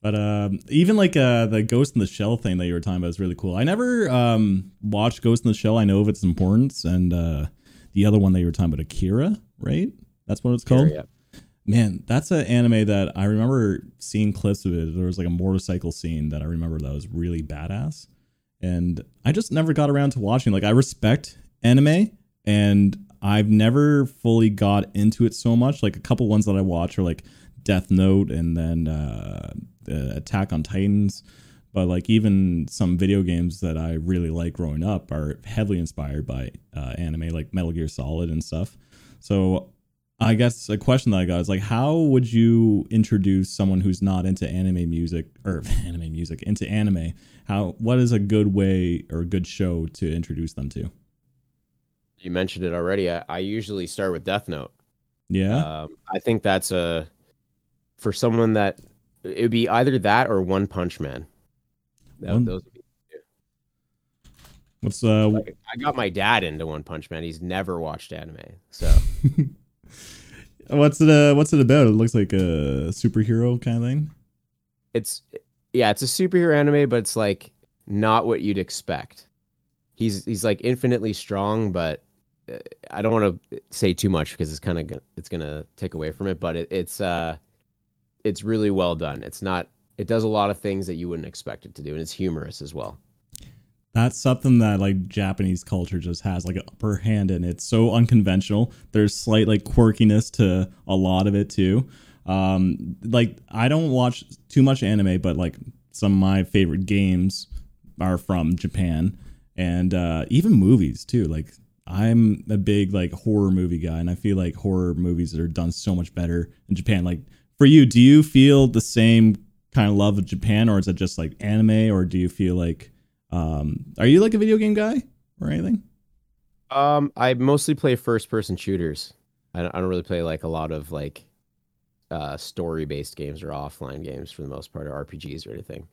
But um, even like uh, the Ghost in the Shell thing that you were talking about is really cool. I never um, watched Ghost in the Shell. I know of its importance, and uh, the other one that you were talking about, Akira, right? That's what it's called. Yeah. Man, that's an anime that I remember seeing clips of it. There was like a motorcycle scene that I remember that was really badass, and I just never got around to watching. Like, I respect anime, and I've never fully got into it so much. Like a couple ones that I watch are like Death Note and then uh, the Attack on Titans. But like even some video games that I really like growing up are heavily inspired by uh, anime, like Metal Gear Solid and stuff. So I guess a question that I got is like, how would you introduce someone who's not into anime music or anime music into anime? How what is a good way or a good show to introduce them to? You mentioned it already. I, I usually start with Death Note. Yeah. Um, I think that's a for someone that it would be either that or One Punch Man. That, One- those What's uh Like, I got my dad into One Punch Man. He's never watched anime, so what's it uh what's it about? It looks like a superhero kind of thing. it's yeah, it's a superhero anime, but it's like not what you'd expect. He's he's like infinitely strong, but uh, I don't want to say too much because it's kind of it's gonna take away from it. But it, it's uh, it's really well done. It's not. It does a lot of things that you wouldn't expect it to do, and it's humorous as well. That's something that like Japanese culture just has like an upper hand in. It's so unconventional. There's slight like quirkiness to a lot of it too. Um, like I don't watch too much anime, but like some of my favorite games are from Japan, and uh, even movies too. Like I'm a big like horror movie guy, and I feel like horror movies are done so much better in Japan. Like for you, do you feel the same kind of love of Japan, or is it just like anime, or do you feel like um, are you like a video game guy or anything? Um, I mostly play first person shooters. I don't, I don't really play like a lot of like uh story based games or offline games for the most part, or RPGs or anything.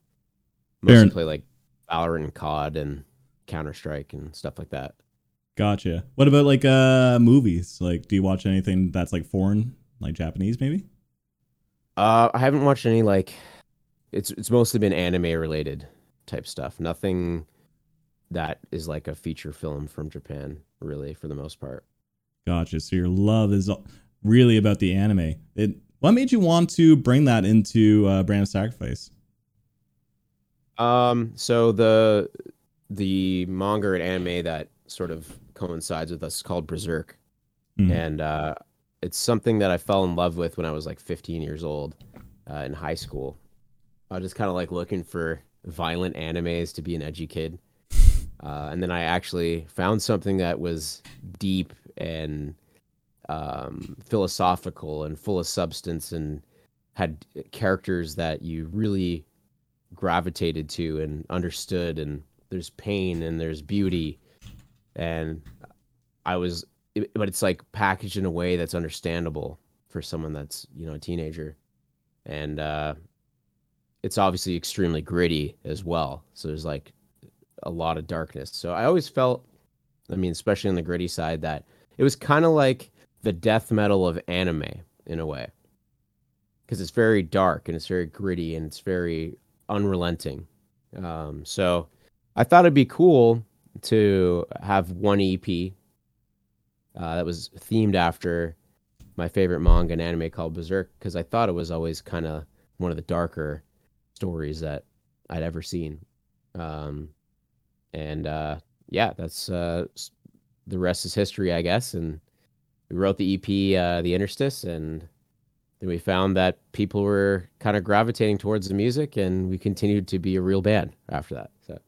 Mostly en- play like Valorant and COD and Counter Strike and stuff like that. Gotcha. What about like uh movies? Like, do you watch anything that's like foreign, like Japanese, maybe? Uh, I haven't watched any like it's it's mostly been anime related type stuff. Nothing that is like a feature film from Japan, really, for the most part. Gotcha. So your love is really about the anime. It. What made you want to bring that into uh, Brand of Sacrifice? Um, so the the manga and anime that sort of coincides with us is called Berserk. Mhm. and uh, it's something that I fell in love with when I was like 15 years old uh, in high school. I was just kind of like looking for violent animes to be an edgy kid. Uh, and then I actually found something that was deep and um, philosophical and full of substance and had characters that you really gravitated to and understood. And there's pain and there's beauty. And I was, but it's like packaged in a way that's understandable for someone that's, you know, a teenager. And uh, it's obviously extremely gritty as well. So there's like a lot of darkness. So I always felt, I mean, especially on the gritty side, that it was kind of like the death metal of anime in a way, because it's very dark and it's very gritty and it's very unrelenting. Um, so I thought it'd be cool to have one EP uh, that was themed after my favorite manga and anime called Berserk, because I thought it was always kind of one of the darker stories that I'd ever seen. Um, and uh, yeah, that's uh, the rest is history, I guess. And we wrote the EP, uh, The Interstice, and then we found that people were kind of gravitating towards the music, and we continued to be a real band after that. So.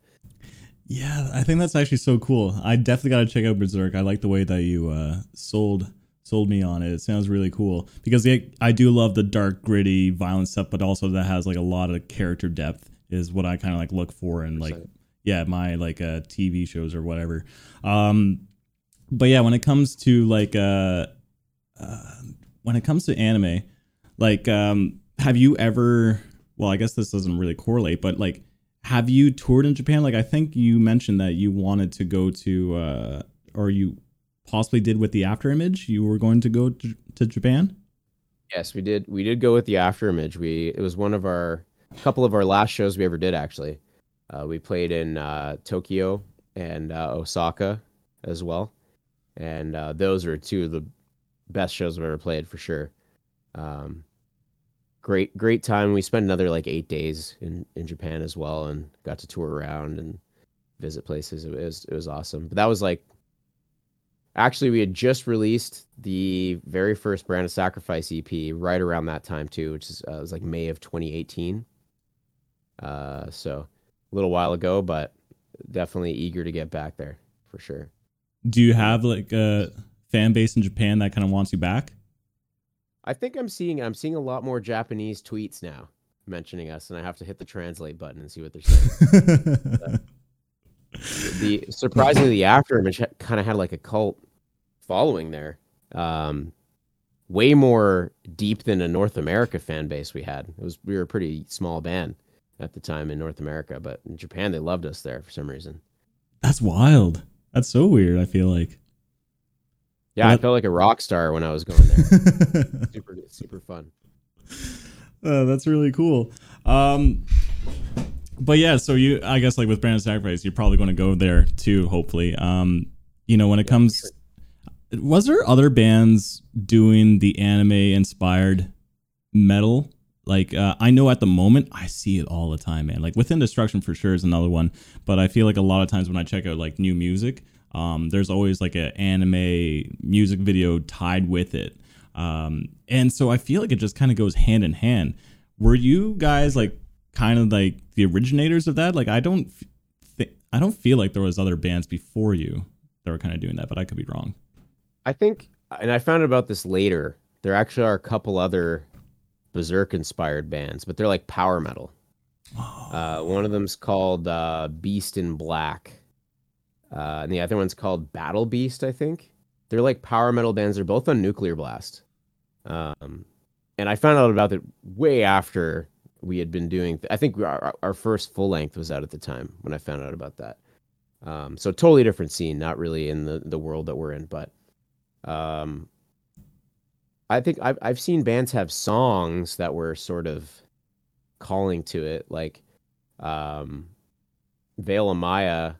Yeah, I think that's actually so cool. I definitely got to check out Berserk. I like the way that you uh, sold sold me on it. It sounds really cool. Because I do love the dark, gritty, violent stuff, but also that has like a lot of character depth is what I kind of like look for and like yeah my like uh tv shows or whatever. Um but yeah when it comes to like uh, uh when it comes to anime like um have you ever well i guess this doesn't really correlate but like have you toured in japan? Like i think you mentioned that you wanted to go to uh or you possibly did with the after image you were going to go to, japan yes we did we did go with the after image we it was one of our couple of our last shows we ever did actually uh, we played in uh, Tokyo and uh, Osaka as well, and uh, those are two of the best shows I've ever played for sure. Um, great, great time. We spent another like eight days in in Japan as well, and got to tour around and visit places. It was it was awesome. But that was like actually we had just released the very first brand of sacrifice ep right around that time too which is uh, was like may of 2018 uh, so a little while ago, but definitely eager to get back there for sure. Do you have like a fan base in Japan that kind of wants you back? I think I'm seeing I'm seeing a lot more Japanese tweets now mentioning us, and I have to hit the translate button and see what they're saying. the surprisingly, the after image kind of had like a cult following there. Um, way more deep than a North America fan base we had. It was we were a pretty small band at the time in North America, but in Japan they loved us there for some reason. That's wild. That's so weird. I feel like. Yeah, I felt like a rock star when I was going there. super, super fun. Uh, that's really cool. Um, but yeah, so you, I guess, like with Brand Sacrifice, you're probably going to go there too. Hopefully, um, you know, when it yeah, comes, sure. Was there other bands doing the anime inspired metal like uh, I know at the moment I see it all the time, man. Like within destruction for sure is another one, but I feel like a lot of times when I check out like new music, um, there's always like an anime music video tied with it, um, and so I feel like it just kind of goes hand in hand. Were you guys like kind of like the originators of that? Like I don't, th- I don't feel like there was other bands before you that were kind of doing that, but I could be wrong. I think, and I found out about this later. There actually are a couple other berserk inspired bands, but they're like power metal. Oh. Uh, one of them's called uh, Beast in Black, uh, and the other one's called Battle Beast. I think they're like power metal bands. They're both on Nuclear Blast. Um, and I found out about it way after we had been doing. I think our, our first full length was out at the time when I found out about that. Um, so totally different scene, not really in the the world that we're in, but um, I think I've I've seen bands have songs that were sort of calling to it, like um, Veil of Maya,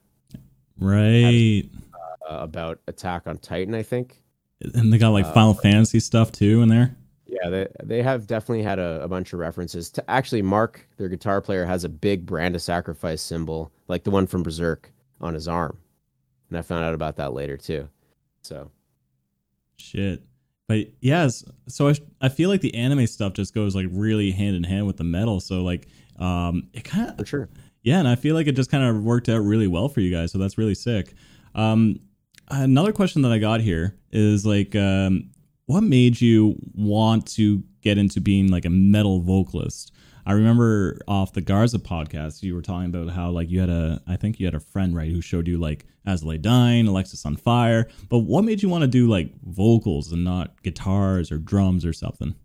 right? Has, uh, about Attack on Titan, I think. And they got like uh, Final Fantasy stuff too in there. Yeah, they they have definitely had a, a bunch of references to actually Marc, their guitar player, has a big brand of sacrifice symbol, like the one from Berserk, on his arm, and I found out about that later too. So, shit. But yes, so I, I feel like the anime stuff just goes like really hand in hand with the metal. So like, um, it kind of for sure. Yeah, and I feel like it just kind of worked out really well for you guys. So that's really sick. Um, another question that I got here is like, um, what made you want to get into being like a metal vocalist? I remember off the Garza podcast, you were talking about how like you had a, I think you had a friend right who showed you like As Lay Dying, Fire. But what made you want to do like vocals and not guitars or drums or something?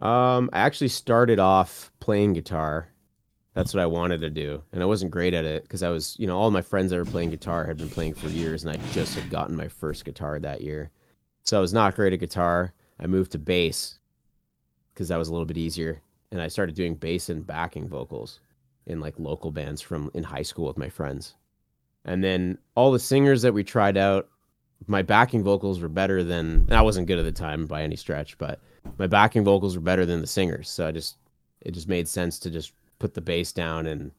Um, I actually started off playing guitar. That's what I wanted to do, and I wasn't great at it because I was, you know, all my friends that were playing guitar had been playing for years, and I just had gotten my first guitar that year. So I was not great at guitar. I moved to bass because that was a little bit easier, and I started doing bass and backing vocals in like local bands from in high school with my friends. And then all the singers that we tried out, my backing vocals were better than I wasn't good at the time by any stretch, but my backing vocals were better than the singers. So I just it just made sense to just put the bass down and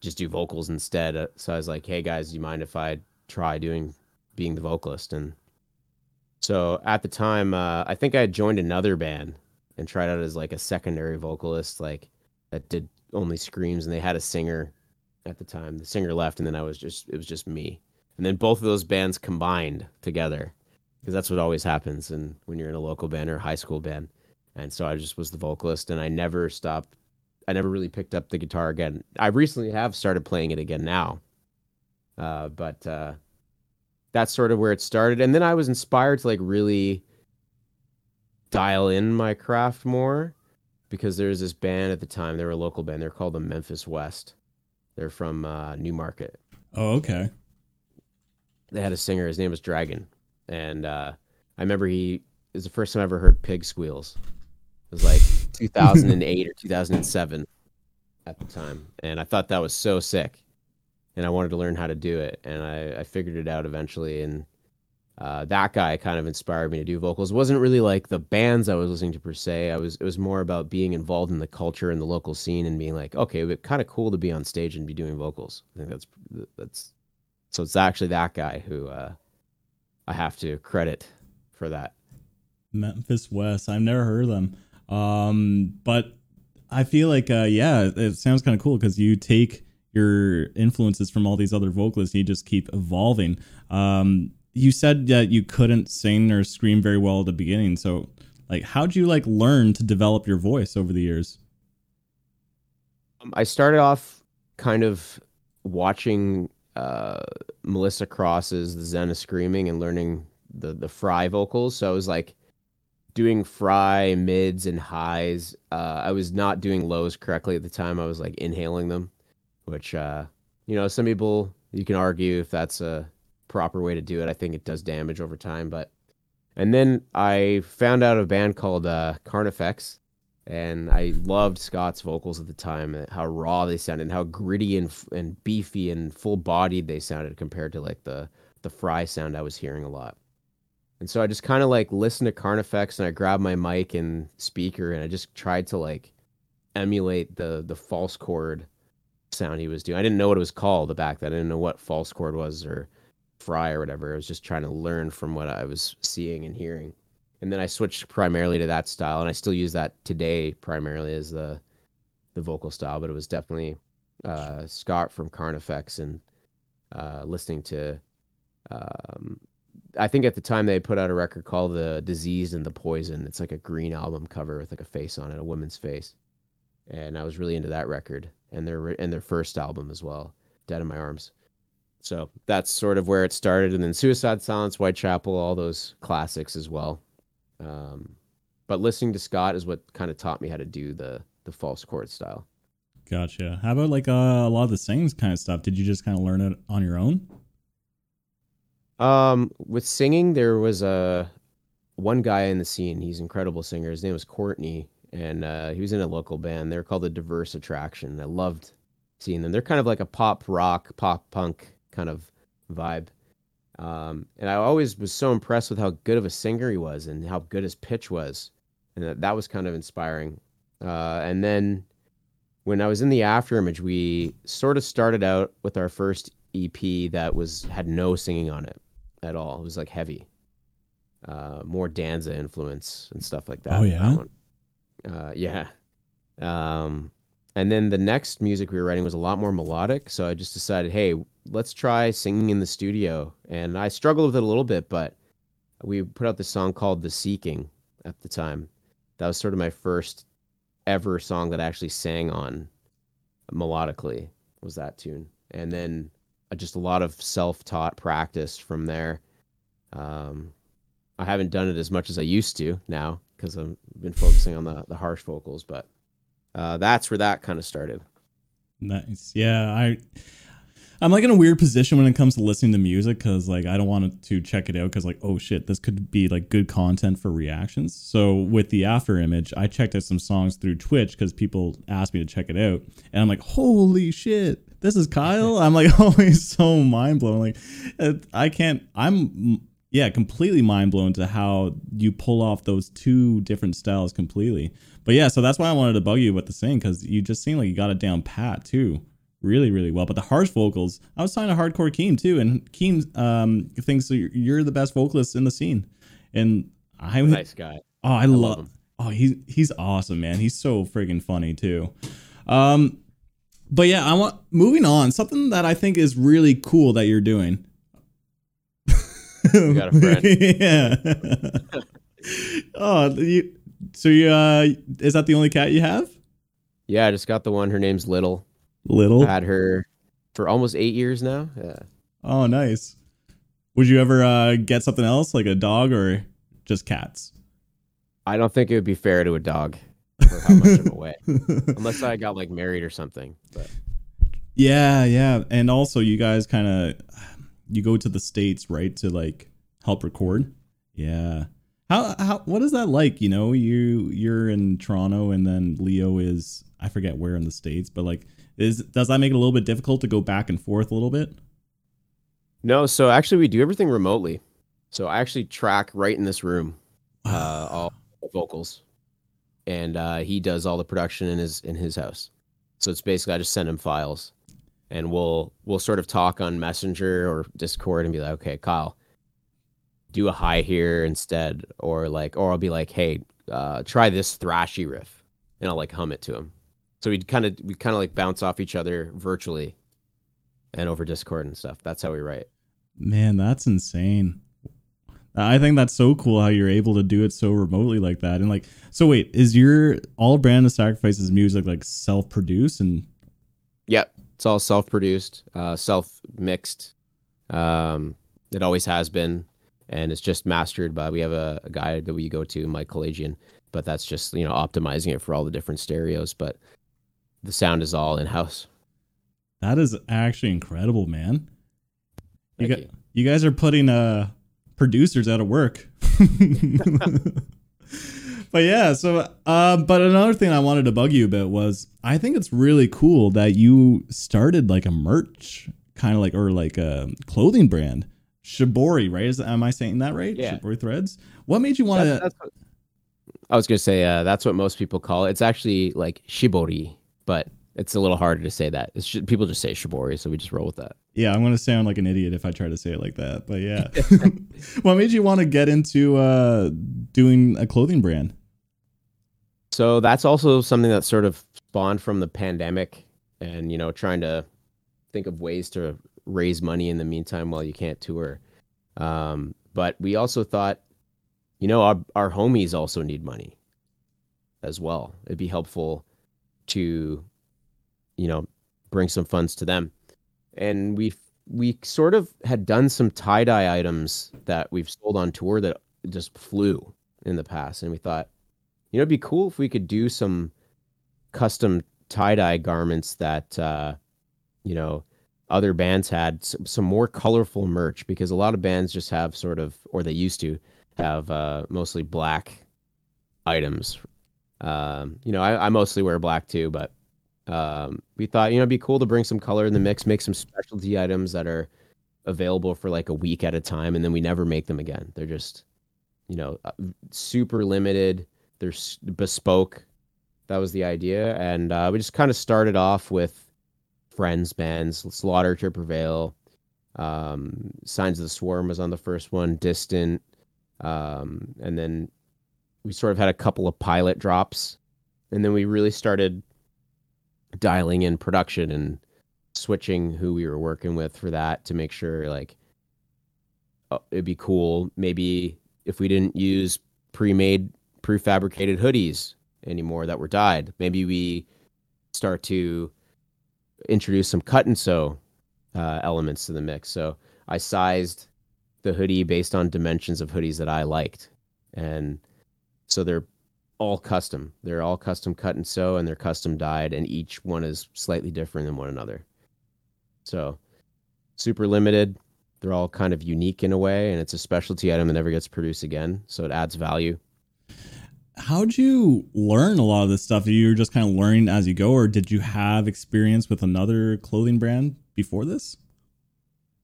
just do vocals instead. Uh, so I was like, "Hey guys, do you mind if I try doing being the vocalist?" And so at the time, uh, I think I had joined another band and tried out as like a secondary vocalist, like that did only screams, and they had a singer at the time. The singer left, and then I was just it was just me. And then both of those bands combined together because that's what always happens and when you're in a local band or high school band. And so I just was the vocalist, and I never stopped. I never really picked up the guitar again. I recently have started playing it again now, uh, but uh, that's sort of where it started. And then I was inspired to like really dial in my craft more because there's this band at the time. They were a local band. They're called the Memphis West. They're from uh, Newmarket. Oh, okay. They had a singer. His name was Dragon, and uh, I remember he it was the first time I ever heard pig squeals. It was like 2008 or 2007 at the time, and I thought that was so sick, and I wanted to learn how to do it, and I, I figured it out eventually, and uh, that guy kind of inspired me to do vocals. It wasn't really like the bands I was listening to per se. I was it was more about being involved in the culture and the local scene and being like, okay, it's kind of cool to be on stage and be doing vocals. I think that's that's so it's actually that guy who uh, I have to credit for that. Memphis West. I've never heard of them. Um, but I feel like, uh, yeah, it sounds kind of cool because you take your influences from all these other vocalists, you just keep evolving. Um, you said that you couldn't sing or scream very well at the beginning. So, like, how'd you like learn to develop your voice over the years? Um, I started off kind of watching uh, Melissa Cross's The Zen of Screaming and learning the the fry vocals. So I was like doing fry mids and highs. Uh, I was not doing lows correctly at the time. I was like inhaling them, which uh, you know some people you can argue if that's a proper way to do it. I think it does damage over time, but and then I found out a band called uh, Carnifex and I loved Scott's vocals at the time, how raw they sounded, and how gritty and and beefy and full bodied they sounded compared to like the the Fry sound I was hearing a lot. And so I just kind of like listened to Carnifex and I grabbed my mic and speaker and I just tried to like emulate the the false chord sound he was doing. I didn't know what it was called back then. I didn't know what false chord was or fry or whatever. I was just trying to learn from what I was seeing and hearing and then I switched primarily to that style, and I still use that today primarily as the the vocal style. But it was definitely uh, Scott from Carnifex and uh, listening to. Um, I think at the time they put out a record called "The Disease and the Poison." It's like a green album cover with like a face on it, a woman's face, and I was really into that record and their and their first album as well, "Dead in My Arms." So that's sort of where it started, and then Suicide Silence, Whitechapel, all those classics as well. Um, but listening to Scott is what kind of taught me how to do the the false chord style. Gotcha. How about like uh, a lot of the singing kind of stuff? Did you just kind of learn it on your own? Um, with singing, there was a one guy in the scene. He's an incredible singer. His name was Courtney, and uh, he was in a local band. They're called the Diverse Attraction. I loved seeing them. They're kind of like a pop rock, pop punk kind of vibe. Um, and I always was so impressed with how good of a singer he was and how good his pitch was. And that, that was kind of inspiring. Uh, and then when I was in the Afterimage, we sort of started out with our first EP that was had no singing on it at all. It was like heavy, uh, more Danza influence and stuff like that. Oh yeah, uh, yeah. Um, and then the next music we were writing was a lot more melodic. So I just decided, hey, let's try singing in the studio. And I struggled with it a little bit, but we put out this song called The Seeking at the time. That was sort of my first ever song that I actually sang on melodically was that tune. And then uh, just a lot of self-taught practice from there. Um, I haven't done it as much as I used to now because I've been focusing on the, the harsh vocals, but uh, that's where that kind of started. Nice. Yeah, I I'm like in a weird position when it comes to listening to music because like I don't want to check it out because like oh shit this could be like good content for reactions. So with the after image, I checked out some songs through Twitch because people asked me to check it out, and I'm like holy shit, this is Kyle. I'm like always so mind blown. Like I can't. I'm yeah completely mind blown to how you pull off those two different styles completely. But yeah, so that's why I wanted to bug you with the sing because you just seem like you got it down pat too really, really well. But the harsh vocals, I was talking to Hardcore Keem too, and Keem um, thinks you're the best vocalist in the scene. And I'm a nice guy. Oh, I, I love, love him. Oh, he's he's awesome, man. He's so friggin' funny too. Um, but yeah, I want moving on. Something that I think is really cool that you're doing. You got a friend. yeah. oh, you, so you uh, is that the only cat you have? Yeah, I just got the one. Her name's Little. Little. I had her for almost eight years now. Yeah. Oh, nice. Would you ever uh, get something else like a dog or just cats? I don't think it would be fair to a dog for how much of a way, unless I got like married or something. But yeah, yeah, and also you guys kind of you go to the states right to like help record. Yeah. How how what is that like? You know, you you're in Toronto and then Leo is I forget where in the states, but like is does that make it a little bit difficult to go back and forth a little bit? No, so actually we do everything remotely. So I actually track right in this room uh, all vocals, and uh, he does all the production in his in his house. So it's basically I just send him files, and we'll we'll sort of talk on Messenger or Discord and be like, okay, Kyle, do a high here instead, or like, or I'll be like, hey, uh, try this thrashy riff, and I'll like hum it to him. So we'd kind of we kind of like bounce off each other virtually and over Discord and stuff. That's how we write. Man, that's insane. I think that's so cool how you're able to do it so remotely like that. And like, so wait, is your all brand of sacrifices music like self produced and? Yep, it's all self produced, uh, self mixed. Um, it always has been, and it's just mastered by. We have a, a guy that we go to, Mike Kalajian, but that's just you know optimizing it for all the different stereos. But the sound is all in house. That is actually incredible, man. You, got, you. you guys are putting uh producers out of work. but yeah, so uh, but another thing I wanted to bug you about was I think it's really cool that you started like a merch kind of like or like a clothing brand. Shibori, right? Is am I saying that right? Yeah. Shibori threads. What made you want to? I was gonna say uh, that's what most people call it. It's actually like shibori, but it's a little harder to say that. It's just, people just say shibori, so we just roll with that. Yeah, I'm gonna sound like an idiot if I try to say it like that. But yeah, what made you want to get into uh, doing a clothing brand? So that's also something that sort of spawned from the pandemic, and you know, trying to think of ways to raise money in the meantime while you can't tour. Um, but we also thought, you know, our our homies also need money as well. It'd be helpful to you know bring some funds to them. And we we sort of had done some tie-dye items that we've sold on tour that just flew in the past. And we thought you know it'd be cool if we could do some custom tie-dye garments that uh you know other bands had some, some more colorful merch because a lot of bands just have sort of or they used to have uh mostly black items. Um you know I, I mostly wear black too but um, we thought you know it'd be cool to bring some color in the mix, make some specialty items that are available for like a week at a time, and then we never make them again. They're just you know uh, super limited. They're bespoke. That was the idea, and uh, we just kind of started off with friends bands, Slaughter to Prevail, um, Signs of the Swarm was on the first one, Distant, um, and then we sort of had a couple of pilot drops, and then we really started dialing in production and switching who we were working with for that to make sure like uh, it'd be cool. Maybe if we didn't use pre-made prefabricated hoodies anymore that were dyed maybe we start to introduce some cut and sew uh, elements to the mix. So i sized the hoodie based on dimensions of hoodies that i liked. And so they're all custom they're all custom cut and sew and they're custom dyed and each one is slightly different than one another so super limited. They're all kind of unique in a way, and it's a specialty item that never gets produced again. So it adds value. How'd you learn a lot of this stuff? You were just kind of learning as you go, or did you have experience with another clothing brand before this?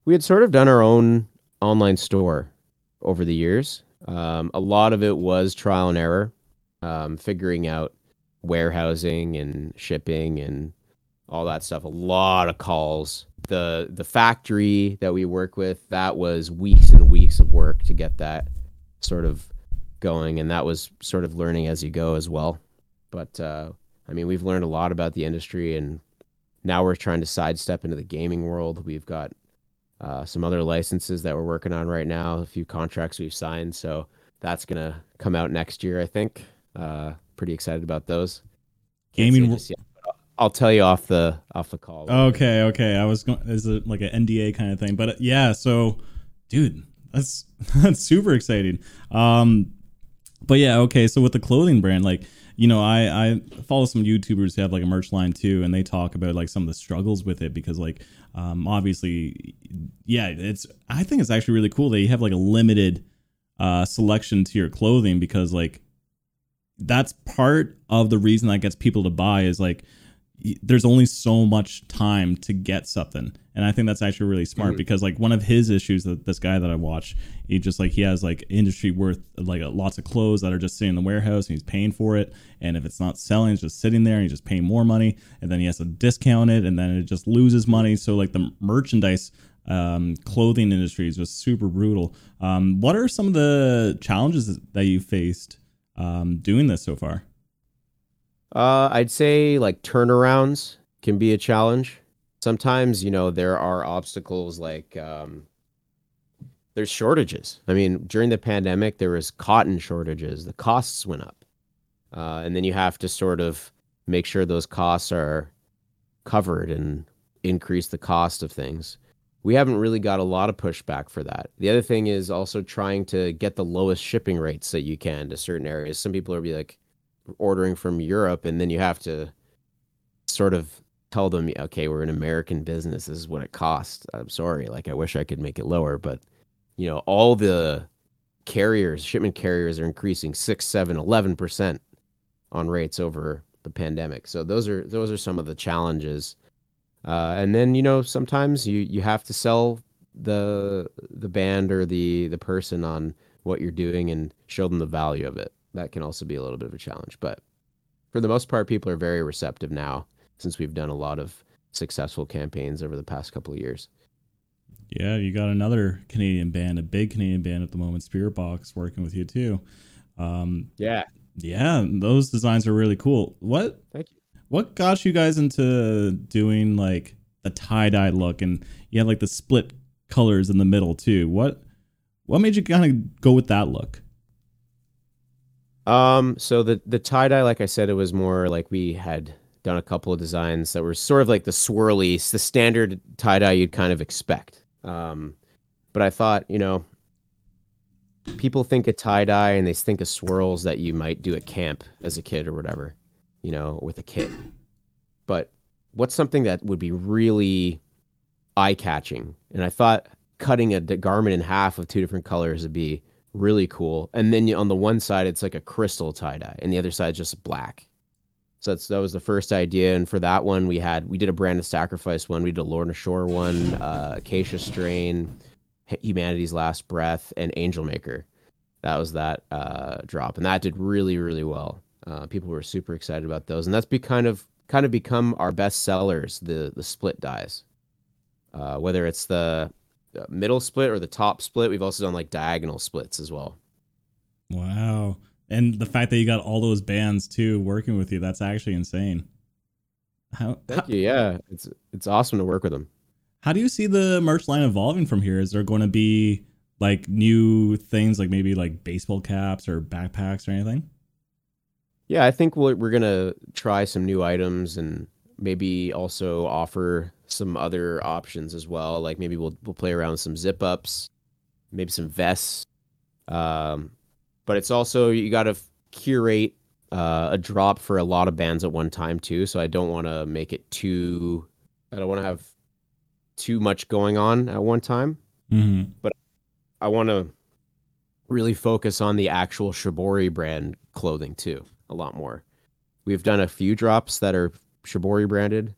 We had sort of done our own online store over the years. Um, a lot of it was trial and error, um, figuring out warehousing and shipping and all that stuff. A lot of calls. The the factory that we work with that was weeks and weeks of work to get that sort of going and that was sort of learning as you go as well. But uh, i mean we've learned a lot about the industry and now we're trying to sidestep into the gaming world. We've got uh, some other licenses that we're working on right now a few contracts we've signed so that's gonna come out next year i think uh, pretty excited about those gaming I'll tell you off the off the call. Okay, okay. I was going. Is it like an NDA kind of thing? But uh, yeah. So, dude, that's that's super exciting. Um, but yeah, okay. So with the clothing brand, like you know, I I follow some YouTubers who have like a merch line too, and they talk about like some of the struggles with it because like um obviously, yeah, it's I think it's actually really cool that you have like a limited uh selection to your clothing because like that's part of the reason that gets people to buy is like there's only so much time to get something. And i think that's actually really smart mm-hmm. because like one of his issues that this guy that i watch he just like he has like industry worth like lots of clothes that are just sitting in the warehouse and he's paying for it. And if it's not selling it's just sitting there and he's just paying more money. And then he has to discount it and then it just loses money. So like the merchandise um, clothing industry is just super brutal. Um, what are some of the challenges that you faced um, doing this so far uh, I'd say like turnarounds can be a challenge. Sometimes, you know, there are obstacles like um, there's shortages. I mean, during the pandemic, there was cotton shortages. The costs went up, uh, and then you have to sort of make sure those costs are covered and increase the cost of things. We haven't really got a lot of pushback for that. The other thing is also trying to get the lowest shipping rates that you can to certain areas. Some people are be like, ordering from Europe, and then you have to sort of tell them, okay, we're an American business. This is what it costs. I'm sorry. Like, I wish I could make it lower, but you know, all the carriers, shipment carriers are increasing six, seven, 11% on rates over the pandemic. So those are, those are some of the challenges. Uh, and then, you know, sometimes you, you have to sell the, the band or the, the person on what you're doing and show them the value of it that can also be a little bit of a challenge. But for the most part, people are very receptive now since we've done a lot of successful campaigns over the past couple of years. Yeah, you got another Canadian band, a big Canadian band at the moment, Spiritbox, working with you too. Um, yeah, yeah, those designs are really cool. What? Thank you. What got you guys into doing like the tie dye look, and you had like the split colors in the middle too? What? What made you kind of go with that look? Um, so the the tie dye, like I said, it was more like we had done a couple of designs that were sort of like the swirly, the standard tie dye you'd kind of expect. Um, but I thought, you know, people think of tie dye and they think of swirls that you might do at camp as a kid or whatever, you know, with a kit. But what's something that would be really eye catching? And I thought cutting a garment in half of two different colors would be really cool. And then on the one side, it's like a crystal tie dye, and the other side just black. So that's that was the first idea. And for that one, we had we did a brand of sacrifice one, we did a Lorna Shore one, uh, Acacia Strain, Humanity's Last Breath, and Angel Maker. That was that uh, drop, and that did really really well. Uh, people were super excited about those, and that's be kind of kind of become our best sellers. The the split dies, uh, whether it's the middle split or the top split. We've also done like diagonal splits as well. Wow. And the fact that you got all those bands too working with you, that's actually insane. How, Thank you. Yeah, it's it's awesome to work with them. How do you see the merch line evolving from here? Is there going to be like new things, like maybe like baseball caps or backpacks or anything? Yeah, I think we're we're gonna try some new items and maybe also offer some other options as well. Like maybe we'll we'll play around with some zip ups, maybe some vests. Um, but it's also you got to curate uh, a drop for a lot of bands at one time too. So I don't want to make it too. I don't want to have too much going on at one time. Mm-hmm. I want to really focus on the actual Shibori brand clothing too, a lot more. We've done a few drops that are Shibori branded,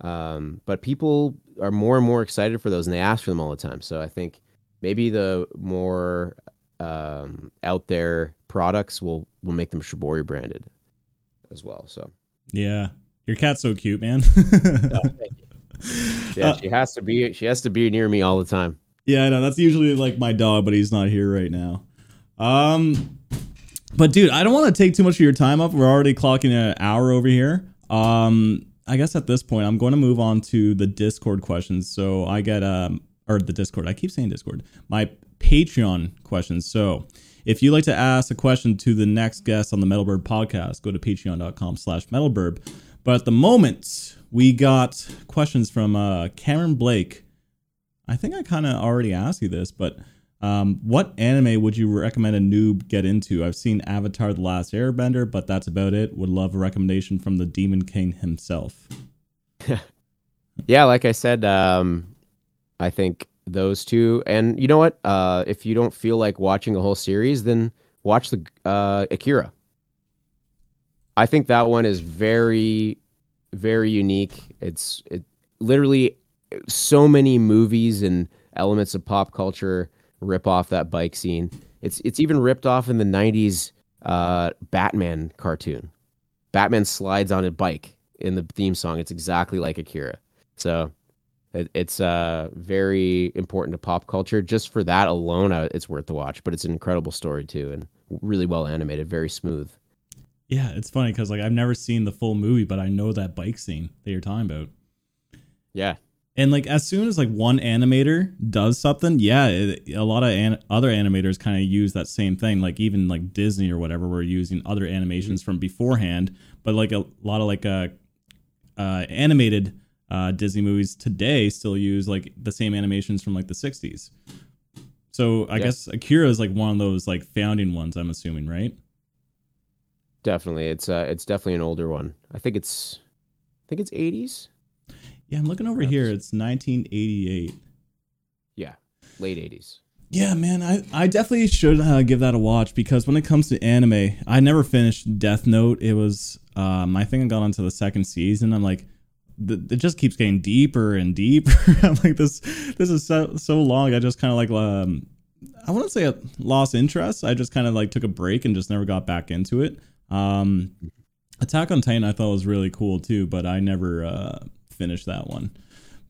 um, but people are more and more excited for those, and they ask for them all the time. So I think maybe the more um, out there products will will make them Shibori branded as well. So Yeah, your cat's so cute, man. yeah, Uh, she has to be she has to be near me all the time. Yeah, I know. That's usually like my dog, but he's not here right now. Um, but dude, I don't want to take too much of your time up. We're already clocking an hour over here. Um, I guess at this point, I'm going to move on to the Discord questions. So I get um, or the Discord. I keep saying Discord. My Patreon questions. So if you'd like to ask a question to the next guest on the Metal Birb podcast, go to patreon.com slash metalbirb. But at the moment, we got questions from uh, Cameron Blake. I think I kind of already asked you this, but um, what anime would you recommend a noob get into? I've seen Avatar: The Last Airbender, but that's about it. Would love a recommendation from the Demon King himself. Yeah, like I said, um, I think those two. And you know what? Uh, if you don't feel like watching a whole series, then watch the uh, Akira. I think that one is very, very unique. It's it literally so many movies and elements of pop culture rip off that bike scene. It's it's even ripped off in the '90s uh, Batman cartoon. Batman slides on a bike in the theme song. It's exactly like Akira. So it, it's uh, very important to pop culture. Just for that alone, uh, it's worth the watch. But it's an incredible story too, and really well animated, very smooth. Yeah, it's funny because like I've never seen the full movie, but I know that bike scene that you're talking about. Yeah, And like as soon as like one animator does something, yeah, it, a lot of an- other animators kind of use that same thing. Like even like Disney or whatever, we're using other animations from beforehand. But like a lot of like uh, uh, animated uh, Disney movies today still use like the same animations from like the '60s. So I Yeah. guess Akira is like one of those like founding ones. I'm assuming, right? definitely. It's uh, it's definitely an older one. I think it's, I think it's 80s. Yeah, I'm looking over here. It's 1988. Yeah, late 80s. Yeah, man, I, I definitely should uh, give that a watch because when it comes to anime, I never finished Death Note. It was um, I think I got onto the second season. I'm like, th- it just keeps getting deeper and deeper. I'm like, this this is so so long. I just kind of like um, I wouldn't say I lost interest. I just kind of like took a break and just never got back into it. Um, Attack on Titan I thought was really cool too, but I never uh, finished that one.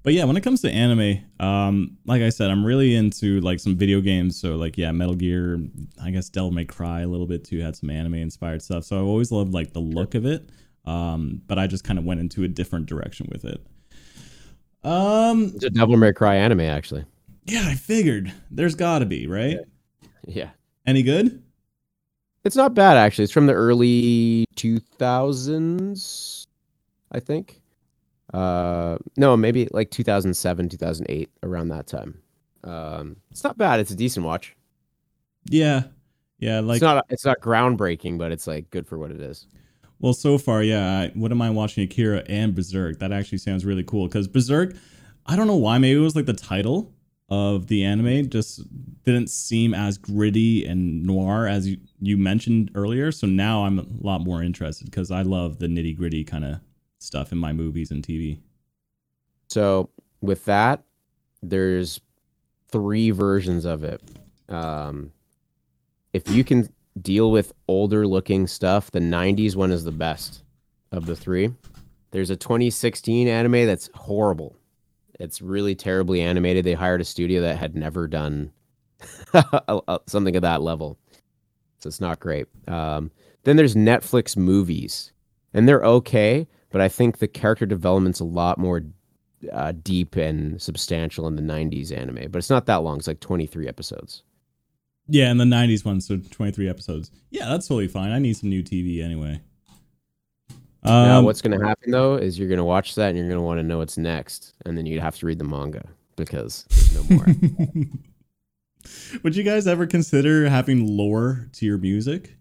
But yeah, when it comes to anime, um, like I said, I'm really into like some video games. So like yeah, Metal Gear, I guess Devil May Cry a little bit too had some anime inspired stuff. So I've always loved like the look of it. Um, but I just kind of went into a different direction with it. Um, It's a Devil May Cry anime, actually. yeah, I figured there's got to be right. Yeah, Any good? it's not bad actually. It's from the early 2000s, I think. Uh, no, maybe like 2007, 2008, around that time. Um, it's not bad. It's a decent watch. Yeah, yeah. Like it's not it's not groundbreaking, but it's like good for what it is. Well, so far, yeah. I, what am I watching? Akira and Berserk. That actually sounds really cool because Berserk, I don't know why. Maybe it was like the title of the anime just didn't seem as gritty and noir as you, you mentioned earlier. So now I'm a lot more interested because I love the nitty gritty kind of stuff in my movies and TV. So with that, there's three versions of it. Um, if you can deal with older looking stuff, the 90s one is the best of the three. There's a 2016 anime that's horrible. It's really terribly animated. They hired a studio that had never done something of that level. So it's not great. Um, then there's Netflix movies, and they're okay, but I think the character development's a lot more uh, deep and substantial in the 90s anime. But it's not that long. It's like 23 episodes. Yeah, in the '90s one, so 23 episodes. Yeah, that's totally fine. I need some new TV anyway. Um, now, what's going to happen though is you're going to watch that and you're going to want to know what's next, and then you'd have to read the manga because there's no more. Would you guys ever consider having lore to your music?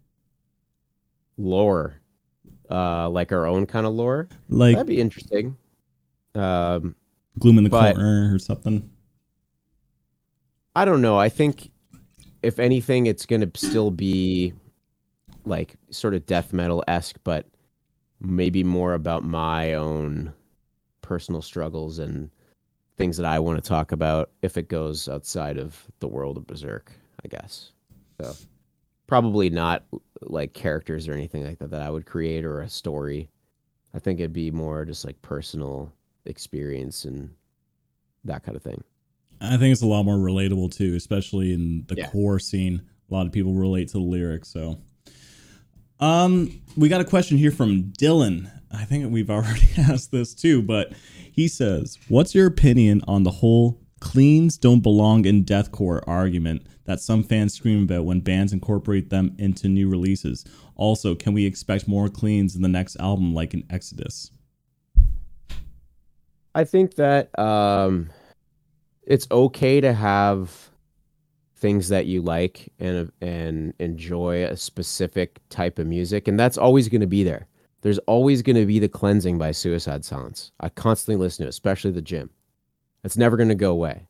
lore, uh, like our own kind of lore. Like That'd be interesting. Um, Gloom in the but- Corner or something? I don't know. I think if anything, it's gonna still be like sort of death metal esque, but maybe more about my own personal struggles and things that I want to talk about if it goes outside of the world of Berserk, I guess. So probably not like characters or anything like that that I would create or a story. I think it'd be more just like personal experience and that kind of thing. I think it's a lot more relatable too, especially in the Yeah. core scene. A lot of people relate to the lyrics. So, um, we got a question here from Dylan. I think we've already asked this too, but he says, "What's your opinion on the whole cleans don't belong in deathcore argument that some fans scream about when bands incorporate them into new releases? Also, can we expect more cleans in the next album, like in Exodus?" I think that um, it's okay to have things that you like and and enjoy a specific type of music, and that's always going to be there. There's always going to be the cleansing by Suicide Silence. I constantly listen to it, especially the gym. It's never going to go away.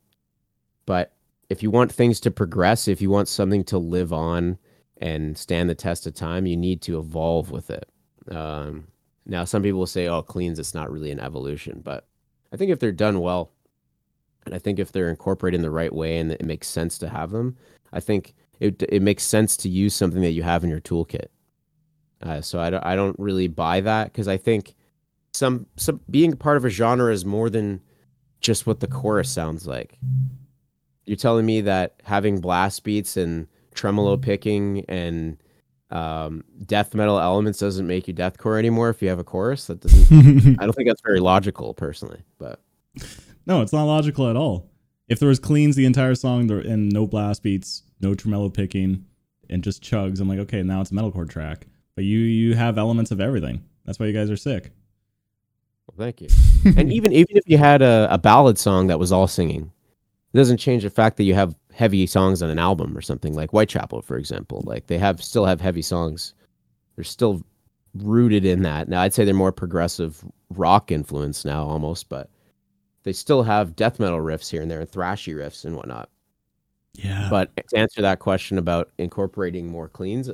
But if you want things to progress, if you want something to live on and stand the test of time, you need to evolve with it. Um, now, some people will say, "Oh, cleans, it's not really an evolution," but I think if they're done well, and I think if they're incorporated in the right way and it makes sense to have them, I think it it makes sense to use something that you have in your toolkit. Uh, so I don't I don't really buy that because I think some some being part of a genre is more than just what the chorus sounds like. You're telling me that having blast beats and tremolo picking and um, death metal elements doesn't make you deathcore anymore if you have a chorus. That doesn't. I don't think that's very logical, personally. But No, it's not logical at all. If there was cleans the entire song there- and no blast beats, no tremolo picking, and just chugs, I'm like, okay, now it's a metalcore track. But you you have elements of everything. That's why you guys are sick. Well, thank you. and even even if you had a, a ballad song that was all singing, it doesn't change the fact that you have heavy songs on an album or something like Whitechapel, for example. Like they have still have heavy songs. They're still rooted in that. Now I'd say they're more progressive rock influence now almost, but they still have death metal riffs here and there and thrashy riffs and whatnot. Yeah. But to answer that question about incorporating more cleans,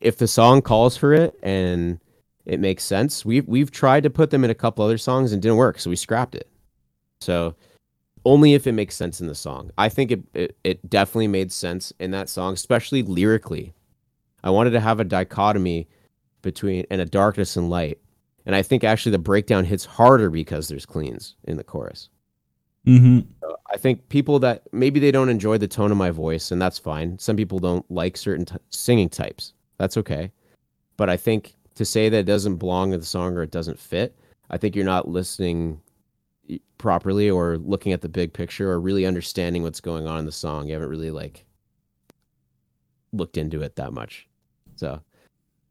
if the song calls for it and it makes sense, we've we've tried to put them in a couple other songs and didn't work, so we scrapped it. So only if it makes sense in the song. I think it, it it definitely made sense in that song, especially lyrically. I wanted to have a dichotomy between and a darkness and light. And I think actually the breakdown hits harder because there's cleans in the chorus. mm-hmm. I think people that maybe they don't enjoy the tone of my voice, and that's fine. Some people don't like certain t- singing types. That's okay. But I think to say that it doesn't belong in the song or it doesn't fit, I think you're not listening properly or looking at the big picture or really understanding what's going on in the song. You haven't really like looked into it that much. So,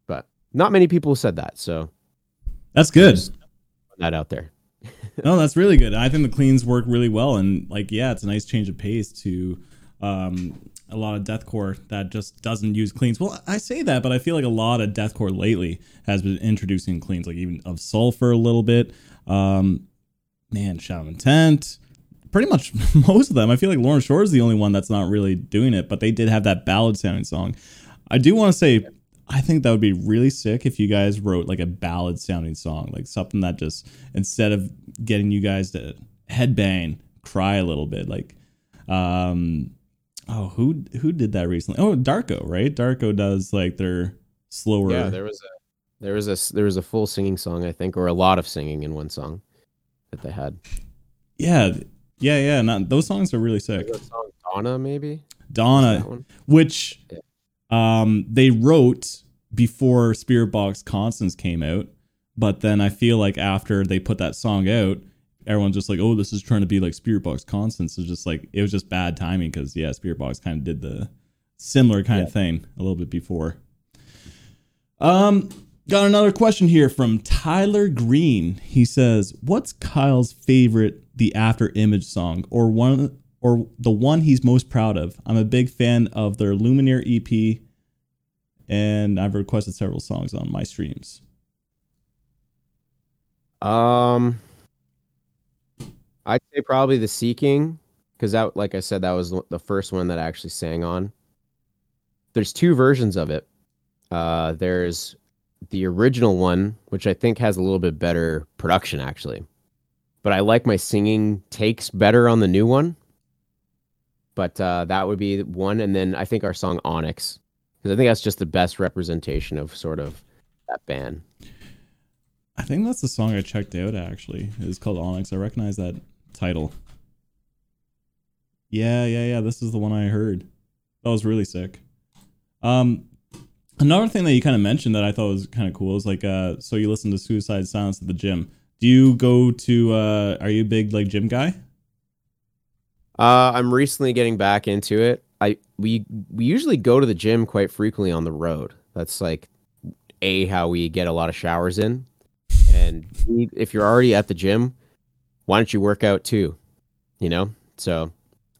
but not many people said that. So, That's good. That out there. no, that's really good. I think the cleans work really well, and like, yeah, it's a nice change of pace to um, a lot of deathcore that just doesn't use cleans. Well, I say that, but I feel like a lot of deathcore lately has been introducing cleans, like even Ov Sulfur a little bit. Um, man, Shadow Intent. Pretty much most of them. I feel like Lorna Shore is the only one that's not really doing it, but they did have that ballad sounding song. I do want to say I think that would be really sick if you guys wrote like a ballad sounding song, like something that just instead of getting you guys to headbang, cry a little bit, like um oh who who did that recently? Oh, Darko, right? Darko does like their slower Yeah, there was a there was a there was a full singing song I think, or a lot of singing in one song that they had. Yeah, yeah, yeah. Not, those songs are really sick. Song Donna maybe? Donna, which um they wrote before Spiritbox Constance came out. But then I feel like after they put that song out, everyone's just like, "Oh, this is trying to be like Spiritbox Constance." It's just like it was just bad timing because yeah, Spiritbox kind of did the similar kind Yeah. of thing a little bit before. Um, got another question here from Tyler Green. He says, "What's Kyle's favorite The Afterimage song, or one, or the one he's most proud of? I'm a big fan of their Lumineer EP, and I've requested several songs on my streams." Um, I'd say probably the Seeking, because that, like I said, that was the first one that I actually sang on. There's two versions of it. Uh, there's the original one, which I think has a little bit better production actually, but I like my singing takes better on the new one. But uh, that would be one, and then I think our song Onyx, because I think that's just the best representation of sort of that band. I think that's the song I checked out actually. It's called Onyx. I recognize that title. Yeah, yeah, yeah. This is the one I heard. That was really sick. Um another thing that you kind of mentioned that I thought was kind of cool is like uh so you listen to Suicide Silence at the gym. Do you go to uh are you a big like gym guy? Uh, I'm recently getting back into it. I we we usually go to the gym quite frequently on the road. That's like a how we get a lot of showers in. And if you're already at the gym, why don't you work out too? You know? So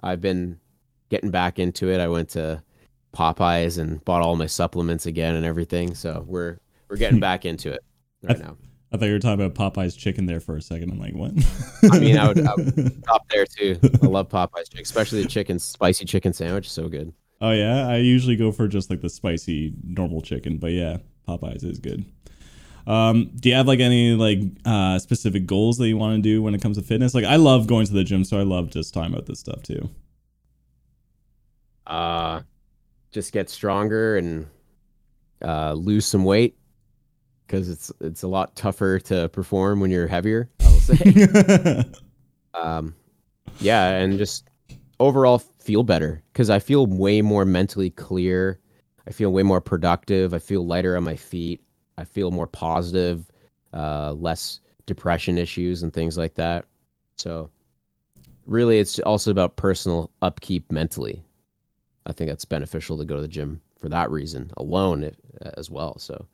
I've been getting back into it. I went to Popeyes and bought all my supplements again and everything. So we're we're getting back into it right now. I thought you were talking about Popeye's chicken there for a second. I'm like, what? I mean, I would, I would stop there too. I love Popeyes, chicken, especially the chicken spicy chicken sandwich. So good. Oh yeah, I usually go for just like the spicy normal chicken, but yeah, Popeyes is good. Um, do you have like any like uh, specific goals that you want to do when it comes to fitness? Like I love going to the gym, so I love just talking about this stuff too. uh just get stronger and uh lose some weight because it's it's a lot tougher to perform when you're heavier i will say um yeah and just overall feel better because i feel way more mentally clear i feel way more productive i feel lighter on my feet i feel more positive uh less depression issues and things like that so really it's also about personal upkeep mentally I think that's beneficial to go to the gym for that reason alone as well. So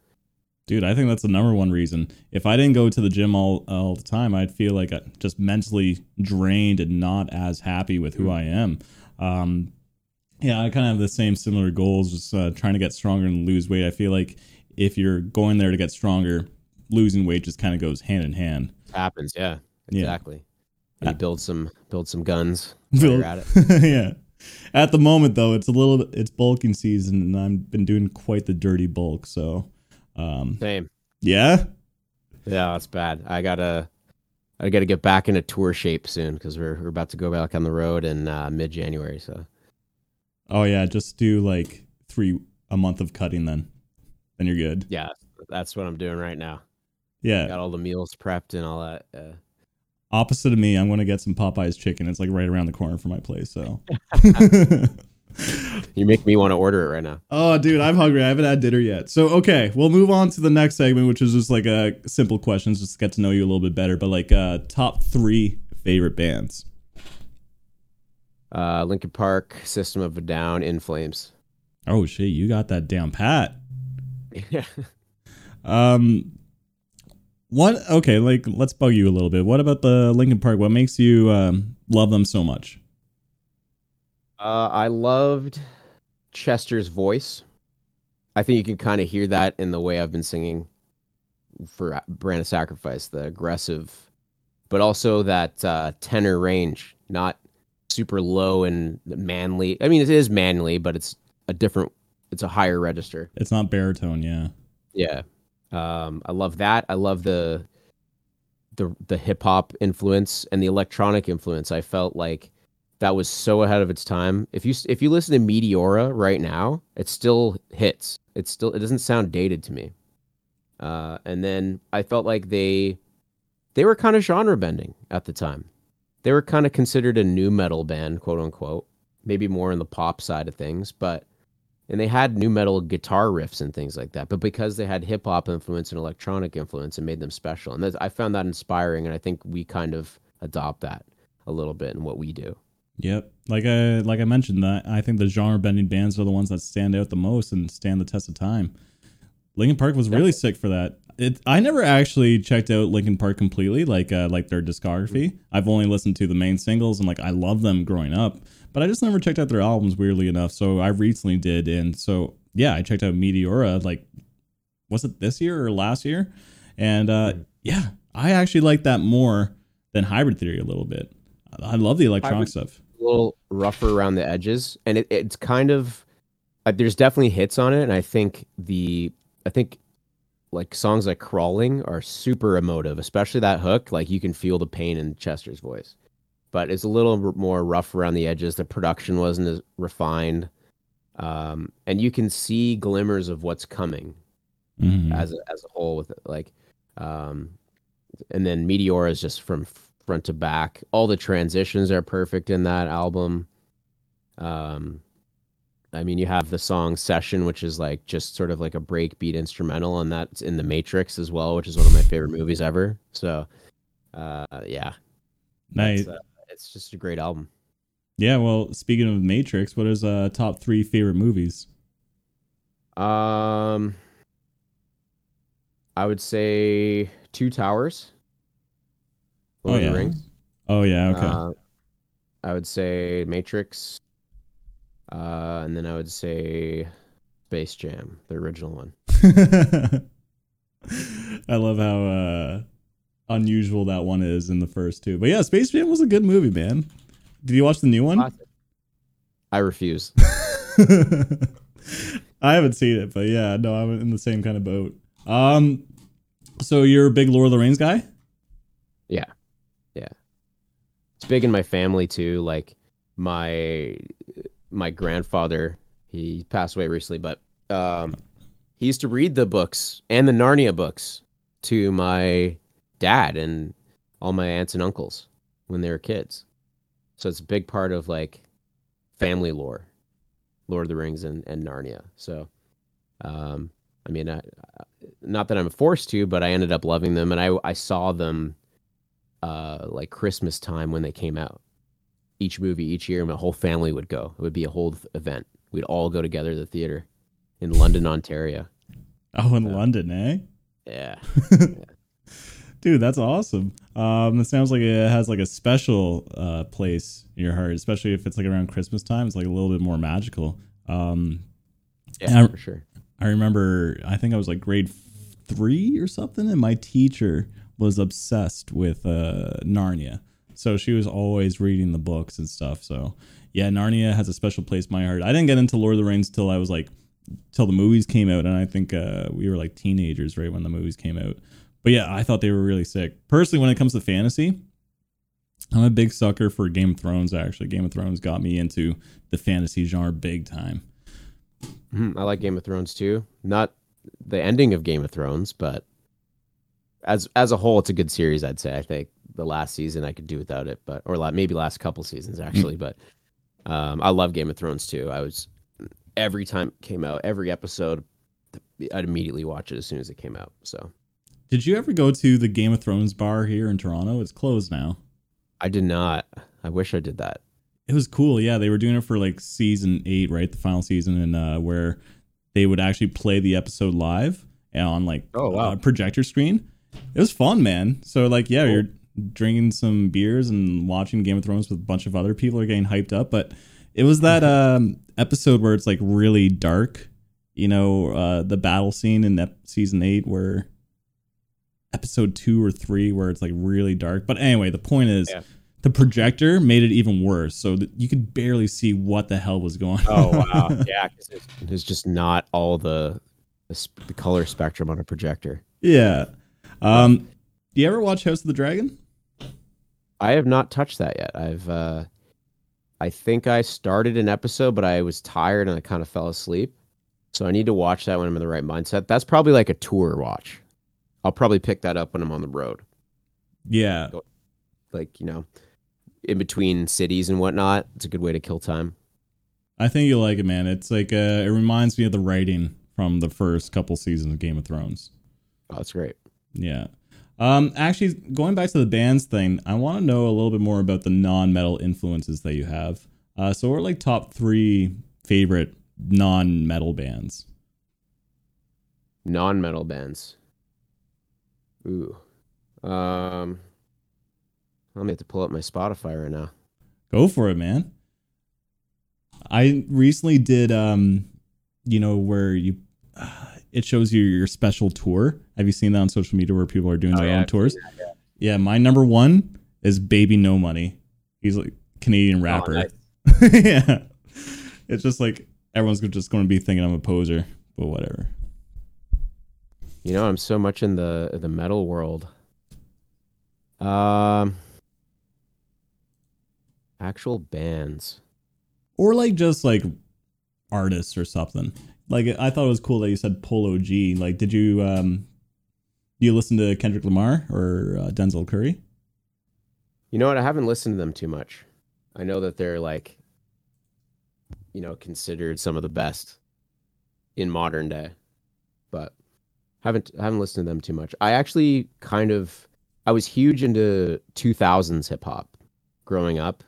Dude, I think that's the number one reason. If I didn't go to the gym all all the time, I'd feel like I just mentally drained and not as happy with who I am. Um, yeah, I kind of have the same similar goals, just uh, trying to get stronger and lose weight. I feel like if you're going there to get stronger, losing weight just kind of goes hand in hand. happens, yeah, Yeah. exactly. Uh, you build some build some guns. Build- at it. yeah. At the moment though, it's a little it's bulking season and I've been doing quite the dirty bulk, so um Same. yeah. Yeah, that's bad. I gotta I gotta get back into tour shape soon because we're we're about to go back on the road in uh, mid January. So Oh yeah, just do like 3 a month of cutting then. Then you're good. yeah, that's what I'm doing right now. Yeah. Got all the meals prepped and all that. Uh, Opposite of me, I'm going to get some Popeyes chicken. It's like right around the corner from my place, so you make me want to order it right now. Oh, dude, I'm hungry. I haven't had dinner yet. So, okay, we'll move on to the next segment, which is just like a simple questions, just to get to know you a little bit better. But like, uh, top three favorite bands. Uh, Linkin Park, System of a Down, In Flames. Oh shit, you got that down pat. Yeah. Um, what? Okay, like let's bug you a little bit. What about the Linkin Park? What makes you um, love them so much? Uh, I loved Chester's voice. I think you can kind of hear that in the way I've been singing for Brand of Sacrifice, the aggressive, but also that uh, tenor range, not super low and manly. I mean, it is manly, but it's a different, it's a higher register. It's not baritone, yeah. Yeah. Um, I love that. I love the the the hip hop influence and the electronic influence. I felt like that was so ahead of its time. If you if you listen to Meteora right now, it still hits. It still it doesn't sound dated to me. Uh, and then I felt like they they were kind of genre bending at the time. They were kind of considered a nu metal band, quote unquote. Maybe more in the pop side of things, but and they had nu metal guitar riffs and things like that. But because they had hip hop influence and electronic influence, it made them special. And I found that inspiring, and I think we kind of adopt that a little bit in what we do. Yep, like I like I mentioned that I think the genre bending bands are the ones that stand out the most and stand the test of time. Linkin Park was really sick for that. It, I never actually checked out Linkin Park completely, like uh, like their discography. I've only listened to the main singles and like I love them growing up, but I just never checked out their albums. Weirdly enough, so I recently did, and so yeah, I checked out Meteora. Like, was it this year or last year? And uh, yeah, I actually like that more than Hybrid Theory a little bit. I love the electronic Hybrid, stuff. A little rougher around the edges, and it, it's kind of uh, there's definitely hits on it, and I think the I think like songs like crawling are super emotive especially that hook like you can feel the pain in chester's voice but it's a little more rough around the edges the production wasn't as refined um, and you can see glimmers of what's coming mm-hmm. as, a, as a whole with it like um, and then Meteor is just from front to back all the transitions are perfect in that album um, I mean, you have the song Session, which is like just sort of like a breakbeat instrumental, and that's in The Matrix as well, which is one of my favorite movies ever. So, uh, yeah, nice. Uh, it's just a great album. Yeah. Well, speaking of Matrix, what is uh top three favorite movies? Um, I would say Two Towers. Lord oh yeah. Rings. Oh yeah. Okay. Uh, I would say Matrix. Uh, and then I would say Space Jam, the original one. I love how uh, unusual that one is in the first two. But yeah, Space Jam was a good movie, man. Did you watch the new one? I refuse. I haven't seen it, but yeah, no, I'm in the same kind of boat. Um, so you're a big Lord of the Rings guy? Yeah, yeah. It's big in my family too. Like my my grandfather, he passed away recently, but um, he used to read the books and the Narnia books to my dad and all my aunts and uncles when they were kids. So it's a big part of like family lore, Lord of the Rings and, and Narnia. So, um, I mean, I, not that I'm forced to, but I ended up loving them, and I I saw them uh, like Christmas time when they came out each movie each year, my whole family would go. It would be a whole event. We'd all go together to the theater in London, Ontario. Oh, in London, eh? Yeah. yeah. Dude, that's awesome. Um, it sounds like it has like a special uh, place in your heart, especially if it's like around Christmas time. It's like a little bit more magical. Um, yeah, I, for sure. I remember, I think I was like grade three or something, and my teacher was obsessed with uh, Narnia. So she was always reading the books and stuff. So yeah, Narnia has a special place in my heart. I didn't get into Lord of the Rings till I was like till the movies came out, and I think uh, we were like teenagers right when the movies came out. But yeah, I thought they were really sick. Personally, when it comes to fantasy, I'm a big sucker for Game of Thrones. Actually, Game of Thrones got me into the fantasy genre big time. Mm-hmm. I like Game of Thrones too. Not the ending of Game of Thrones, but as as a whole, it's a good series. I'd say. I think the last season I could do without it, but or maybe last couple seasons actually. but um, I love Game of Thrones too. I was every time it came out, every episode, I'd immediately watch it as soon as it came out. So, did you ever go to the Game of Thrones bar here in Toronto? It's closed now. I did not. I wish I did that. It was cool. Yeah, they were doing it for like season eight, right? The final season, and uh, where they would actually play the episode live on like oh wow projector screen. It was fun, man. So like, yeah, cool. you're drinking some beers and watching Game of Thrones with a bunch of other people are getting hyped up. But it was that um, episode where it's like really dark. You know, uh, the battle scene in ep- season eight where episode two or three where it's like really dark. But anyway, the point is. Yeah. The projector made it even worse, so you could barely see what the hell was going oh, on. Oh wow, yeah, because there's just not all the, the, the color spectrum on a projector. Yeah. Um, do you ever watch House of the Dragon? I have not touched that yet. I've uh I think I started an episode, but I was tired and I kind of fell asleep. So I need to watch that when I'm in the right mindset. That's probably like a tour watch. I'll probably pick that up when I'm on the road. Yeah. Like, you know, in between cities and whatnot. It's a good way to kill time. I think you'll like it, man. It's like uh, it reminds me of the writing from the first couple seasons of Game of Thrones. Oh, that's great. Yeah. Um, actually, going back to the bands thing, I want to know a little bit more about the non-metal influences that you have. Uh, so, we're like top three favorite non-metal bands. Non-metal bands. Ooh. Um. I'm gonna have to pull up my Spotify right now. Go for it, man. I recently did, um, you know, where you uh, it shows you your special tour. Have you seen that on social media where people are doing Oh, their yeah, own tours? that, yeah. Yeah, my number one is Baby No Money. He's like Canadian rapper. Oh, nice. yeah, it's just like everyone's just going to be thinking I'm a poser, but whatever. You know, I'm so much in the the metal world. Um, actual bands. Or like just like artists or something. Like I thought it was cool that you said Polo G. Like, did you um, do you listen to Kendrick Lamar or uh, Denzel Curry? You know what? I haven't listened to them too much. I know that they're like, you know, considered some of the best in modern day, haven't haven't listened to them too much. I actually kind of I was huge into 2000s hip hop growing up.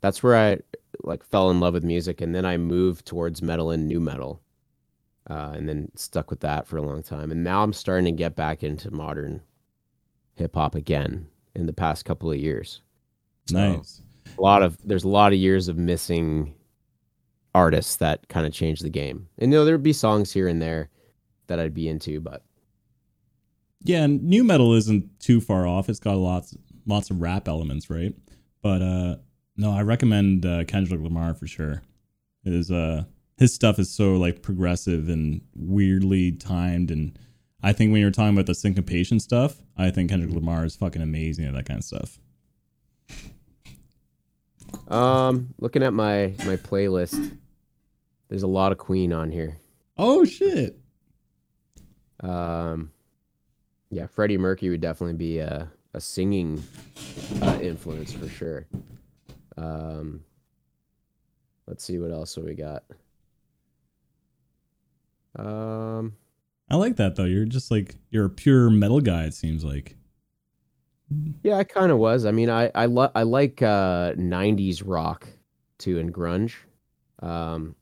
That's where I like fell in love with music, and then I moved towards metal and nu metal, uh, and then stuck with that for a long time. And now I'm starting to get back into modern hip hop again in the past couple of years. So, Nice. a lot of there's a lot of years of missing artists that kind of changed the game. And you know there'd be songs here and there that I'd be into, but Yeah, and nu metal isn't too far off. It's got lots lots of rap elements, right? But uh no, I recommend uh, Kendrick Lamar for sure. His uh his stuff is so like progressive and weirdly timed and I think when you're talking about the syncopation stuff, I think Kendrick Lamar is fucking amazing at that kind of stuff. um looking at my my playlist, there's a lot of Queen on here. Oh shit. Um yeah, Freddie Mercury would definitely be a a singing uh, influence for sure. Um let's see what else we got. Um I like that though. You're just like you're a pure metal guy it seems like. Yeah, I kind of was. I mean, I I, lo- I like uh 90s rock too and grunge. Um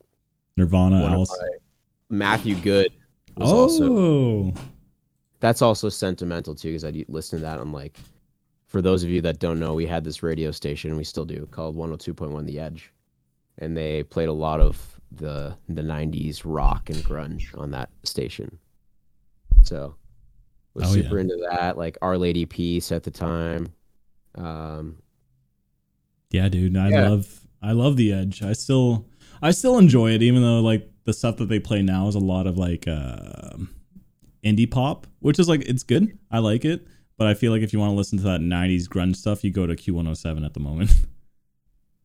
Nirvana, Alice. Matthew Good was also Oh. that's also sentimental too because I listen to that I'm like for those of you that don't know, we had this radio station we still do called 102.1 The Edge. And they played a lot of the the 90s rock and grunge on that station. So was Oh, yeah. super into that, like Our Lady Peace at the time. Um Yeah, dude. I Yeah. love I love the edge. I still I still enjoy it even though like the stuff that they play now is a lot of like uh, indie pop, which is like it's good. I like it, but I feel like if you want to listen to that 90s grunge stuff, you go to Q107 at the moment.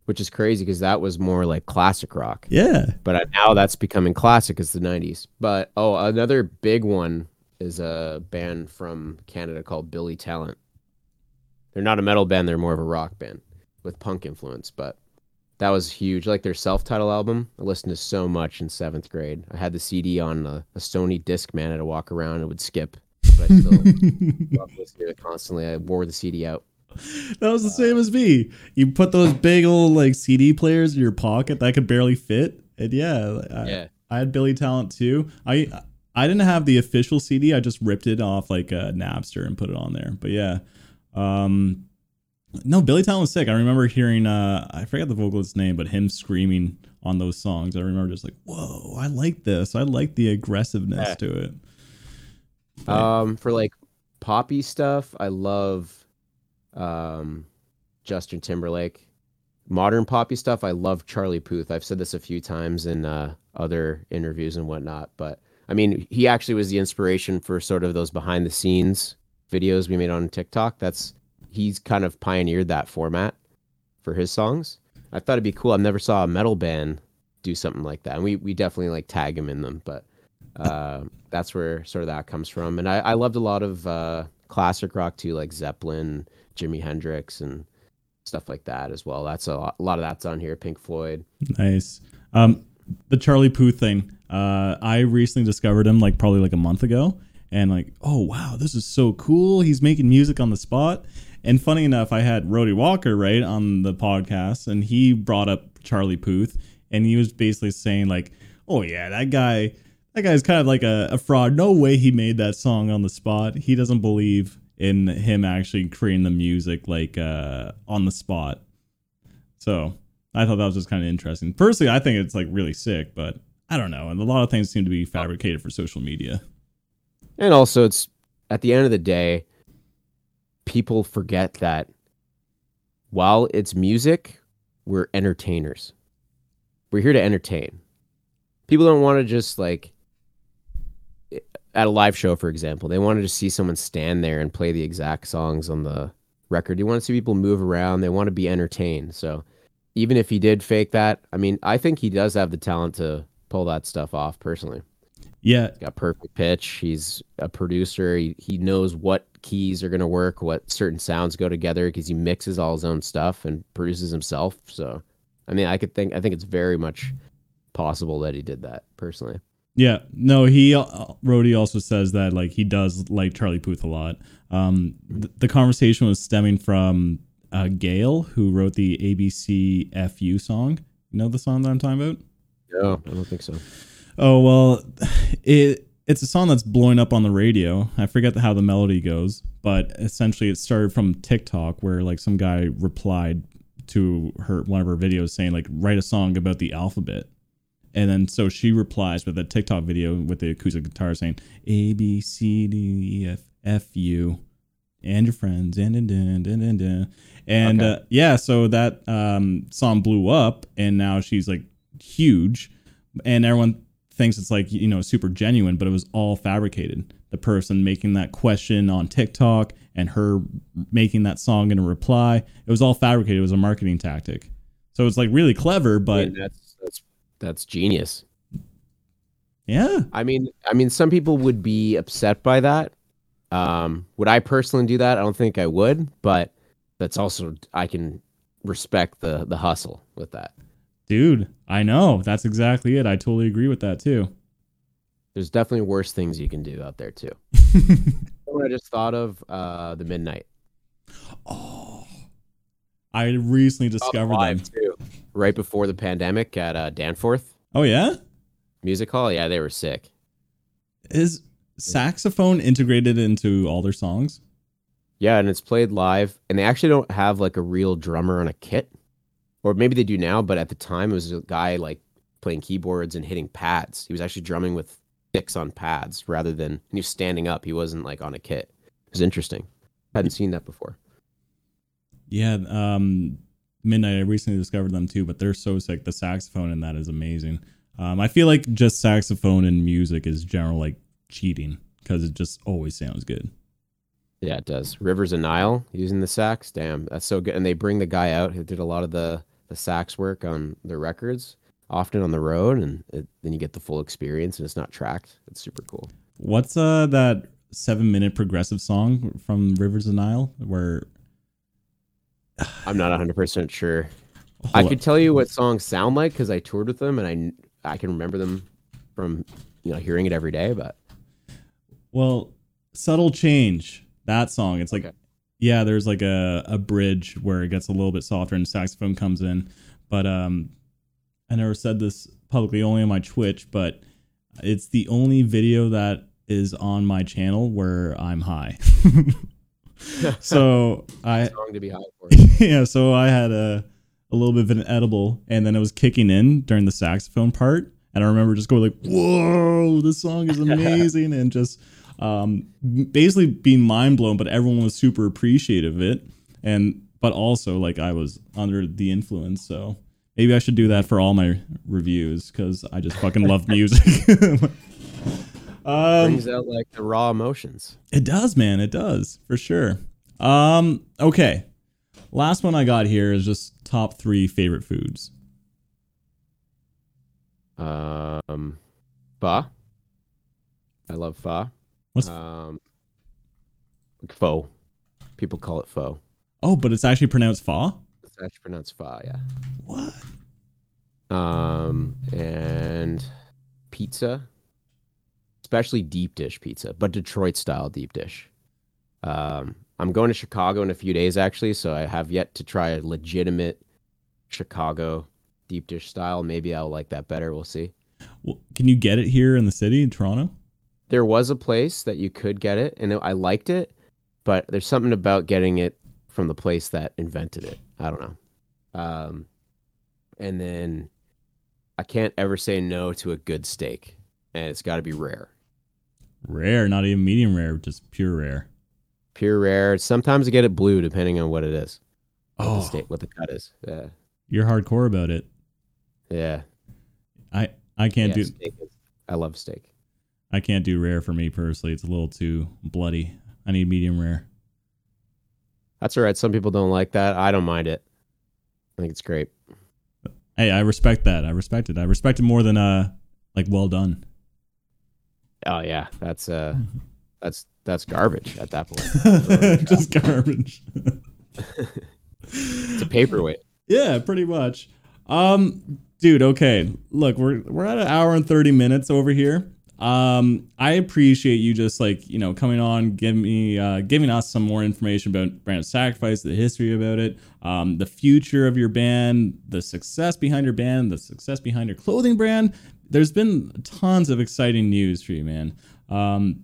which is crazy because that was more like classic rock. yeah. But now that's becoming classic as the 90s. But oh, another big one is a band from Canada called Billy Talent. They're not a metal band, they're more of a rock band with punk influence, but that was huge. Like their self-titled album, I listened to so much in 7th grade. I had the CD on a, a Sony Discman and I'd walk around it would skip. But I still loved listening to it constantly. I wore the CD out. That was the same as me. You put those big old like CD players in your pocket that could barely fit. And yeah, I, Yeah. I had Billy Talent too. I I didn't have the official CD. I just ripped it off like a Napster and put it on there. But yeah, um, no, Billy Talent was sick. I remember hearing uh, I forget the vocalist's name, but him screaming on those songs. I remember just like, whoa, I like this. I like the aggressiveness Yeah. to it. Um, for like poppy stuff, I love um Justin Timberlake. Modern poppy stuff, I love Charlie Puth. I've said this a few times in uh, other interviews and whatnot, but I mean, he actually was the inspiration for sort of those behind the scenes videos we made on TikTok. That's he's kind of pioneered that format for his songs. I thought it'd be cool. I've never saw a metal band do something like that, and we we definitely like tag him in them, but uh, that's where sort of that comes from. And I, I loved a lot of uh, classic rock too, like Zeppelin, Jimi Hendrix, and stuff like that as well. That's a lot, a lot of that's on here. Pink Floyd. Nice. Um, the Charlie Puth thing. Uh, I recently discovered him like probably like a month ago, and like, oh wow, this is so cool. He's making music on the spot. And funny enough, I had Rody Walker right on the podcast, and he brought up Charlie Puth, and he was basically saying like, oh yeah, that guy, that guy's kind of like a, a fraud. No way he made that song on the spot. He doesn't believe in him actually creating the music like uh, on the spot. So I thought that was just kind of interesting. Personally, I think it's like really sick, but I don't know. And a lot of things seem to be fabricated for social media. And also, it's at the end of the day, people forget that while it's music, we're entertainers. We're here to entertain. People don't want to just like at a live show, for example, they wanted to see someone stand there and play the exact songs on the record. You want to see people move around. They want to be entertained. So even if he did fake that, I mean, I think he does have the talent to pull that stuff off personally. Yeah. He's got perfect pitch. He's a producer. He, he knows what keys are going to work, what certain sounds go together because he mixes all his own stuff and produces himself. So, I mean, I could think, I think it's very much possible that he did that personally. Yeah, no, he uh, Rody also says that like he does like Charlie Puth a lot. Um, th- the conversation was stemming from uh, GAYLE, who wrote the ABC FU song. You know the song that I'm talking about? No, I don't think so. Oh well, it it's a song that's blowing up on the radio. I forget how the melody goes, but essentially it started from TikTok where like some guy replied to her one of her videos saying like write a song about the alphabet and then so she replies with a TikTok video with the acoustic guitar saying A B C D E F F U and your friends and and and and and, and. and okay. uh, yeah, so that um, song blew up and now she's like huge, and everyone thinks it's like you know super genuine, but it was all fabricated. The person making that question on TikTok and her making that song in a reply, it was all fabricated. It was a marketing tactic. So it's like really clever, but that's that's that's genius. Yeah. I mean, I mean, some people would be upset by that. Um, would I personally do that? I don't think I would, but that's also I can respect the the hustle with that. Dude, I know. That's exactly it. I totally agree with that too. There's definitely worse things you can do out there too. I just thought of uh the midnight. Oh. I recently discovered them too right before the pandemic at uh, Danforth. Oh yeah, music hall. Yeah, they were sick. Is saxophone integrated into all their songs? Yeah, and it's played live, and they actually don't have like a real drummer on a kit, or maybe they do now. But at the time, it was a guy like playing keyboards and hitting pads. He was actually drumming with sticks on pads rather than he was standing up. He wasn't like on a kit. It was interesting. Hadn't seen that before. Yeah, um, Midnight. I recently discovered them too, but they're so sick. The saxophone in that is amazing. Um, I feel like just saxophone and music is general like cheating because it just always sounds good. Yeah, it does. Rivers of Nihil using the sax. Damn, that's so good. And they bring the guy out who did a lot of the the sax work on their records, often on the road, and it, then you get the full experience, and it's not tracked. It's super cool. What's uh that seven minute progressive song from Rivers of Nihil where I'm not 100% sure. Hold I could tell you what songs sound like because I toured with them and I I can remember them from you know hearing it every day. But well, subtle change that song. It's like okay. yeah, there's like a a bridge where it gets a little bit softer and saxophone comes in. But um, I never said this publicly, only on my Twitch, but it's the only video that is on my channel where I'm high. so I strong to be high for. yeah, so I had a a little bit of an edible, and then it was kicking in during the saxophone part, and I remember just going like, "Whoa, this song is amazing!" and just um, basically being mind blown. But everyone was super appreciative of it, and but also like I was under the influence, so maybe I should do that for all my reviews because I just fucking love music. Um, Brings out like the raw emotions. It does, man. It does for sure. Um, okay. Last one I got here is just top three favorite foods. Um, pho. I love pho. What's um, pho? People call it pho. Oh, but it's actually pronounced fa. It's actually pronounced fa. Yeah. What? Um, Um, and pizza, especially deep dish pizza, but Detroit style deep dish. Um, I'm going to Chicago in a few days actually, so I have yet to try a legitimate Chicago deep dish style. Maybe I'll like that better. We'll see. Well, can you get it here in the city, in Toronto? There was a place that you could get it, and I liked it, but there's something about getting it from the place that invented it. I don't know. Um, and then I can't ever say no to a good steak, and it's got to be rare. Rare, not even medium rare, just pure rare. Pure rare. Sometimes I get it blue, depending on what it is. What Oh, the steak, what the cut is. Yeah, you're hardcore about it. yeah. I I can't yeah do I love steak. I can't do rare for me personally. It's a little too bloody. I need medium rare. That's all right. Some people don't like that. I don't mind it. I think it's great. Hey, I respect that. I respect it. I respect it more than uh like well done. Oh yeah, that's uh, that's that's garbage at that point. Just garbage. It's a paperweight. Yeah, pretty much. Um, dude, okay. Look, we're we're at an hour and thirty minutes over here. Um, I appreciate you just like you know coming on, giving me uh, giving us some more information about Brand Sacrifice, the history about it, um, the future of your band, the success behind your band, the success behind your clothing brand. There's been tons of exciting news for you, man. Um,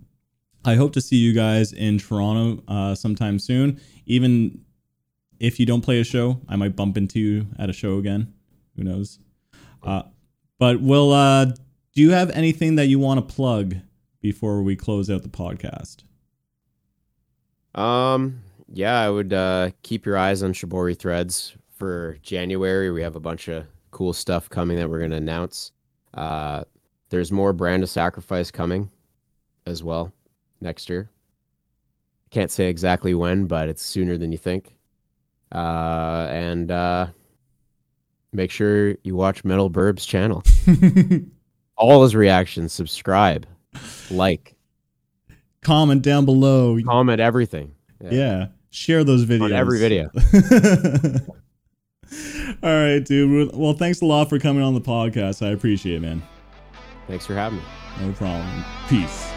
I hope to see you guys in Toronto uh, sometime soon. Even if you don't play a show, I might bump into you at a show again. Who knows? Uh, but we'll uh, do you have anything that you want to plug before we close out the podcast? Um, yeah, I would uh, keep your eyes on Shibori Threads for January. We have a bunch of cool stuff coming that we're going to announce. Uh, there's more Brand of Sacrifice coming as well next year. Can't say exactly when, but it's sooner than you think. Uh, and uh, make sure you watch Metal Birb's channel. All his reactions, subscribe, like, Comment down below. comment everything. Yeah, share those videos On every video. All right, dude. Well, thanks a lot for coming on the podcast. I appreciate it, man. Thanks for having me. No problem. Peace.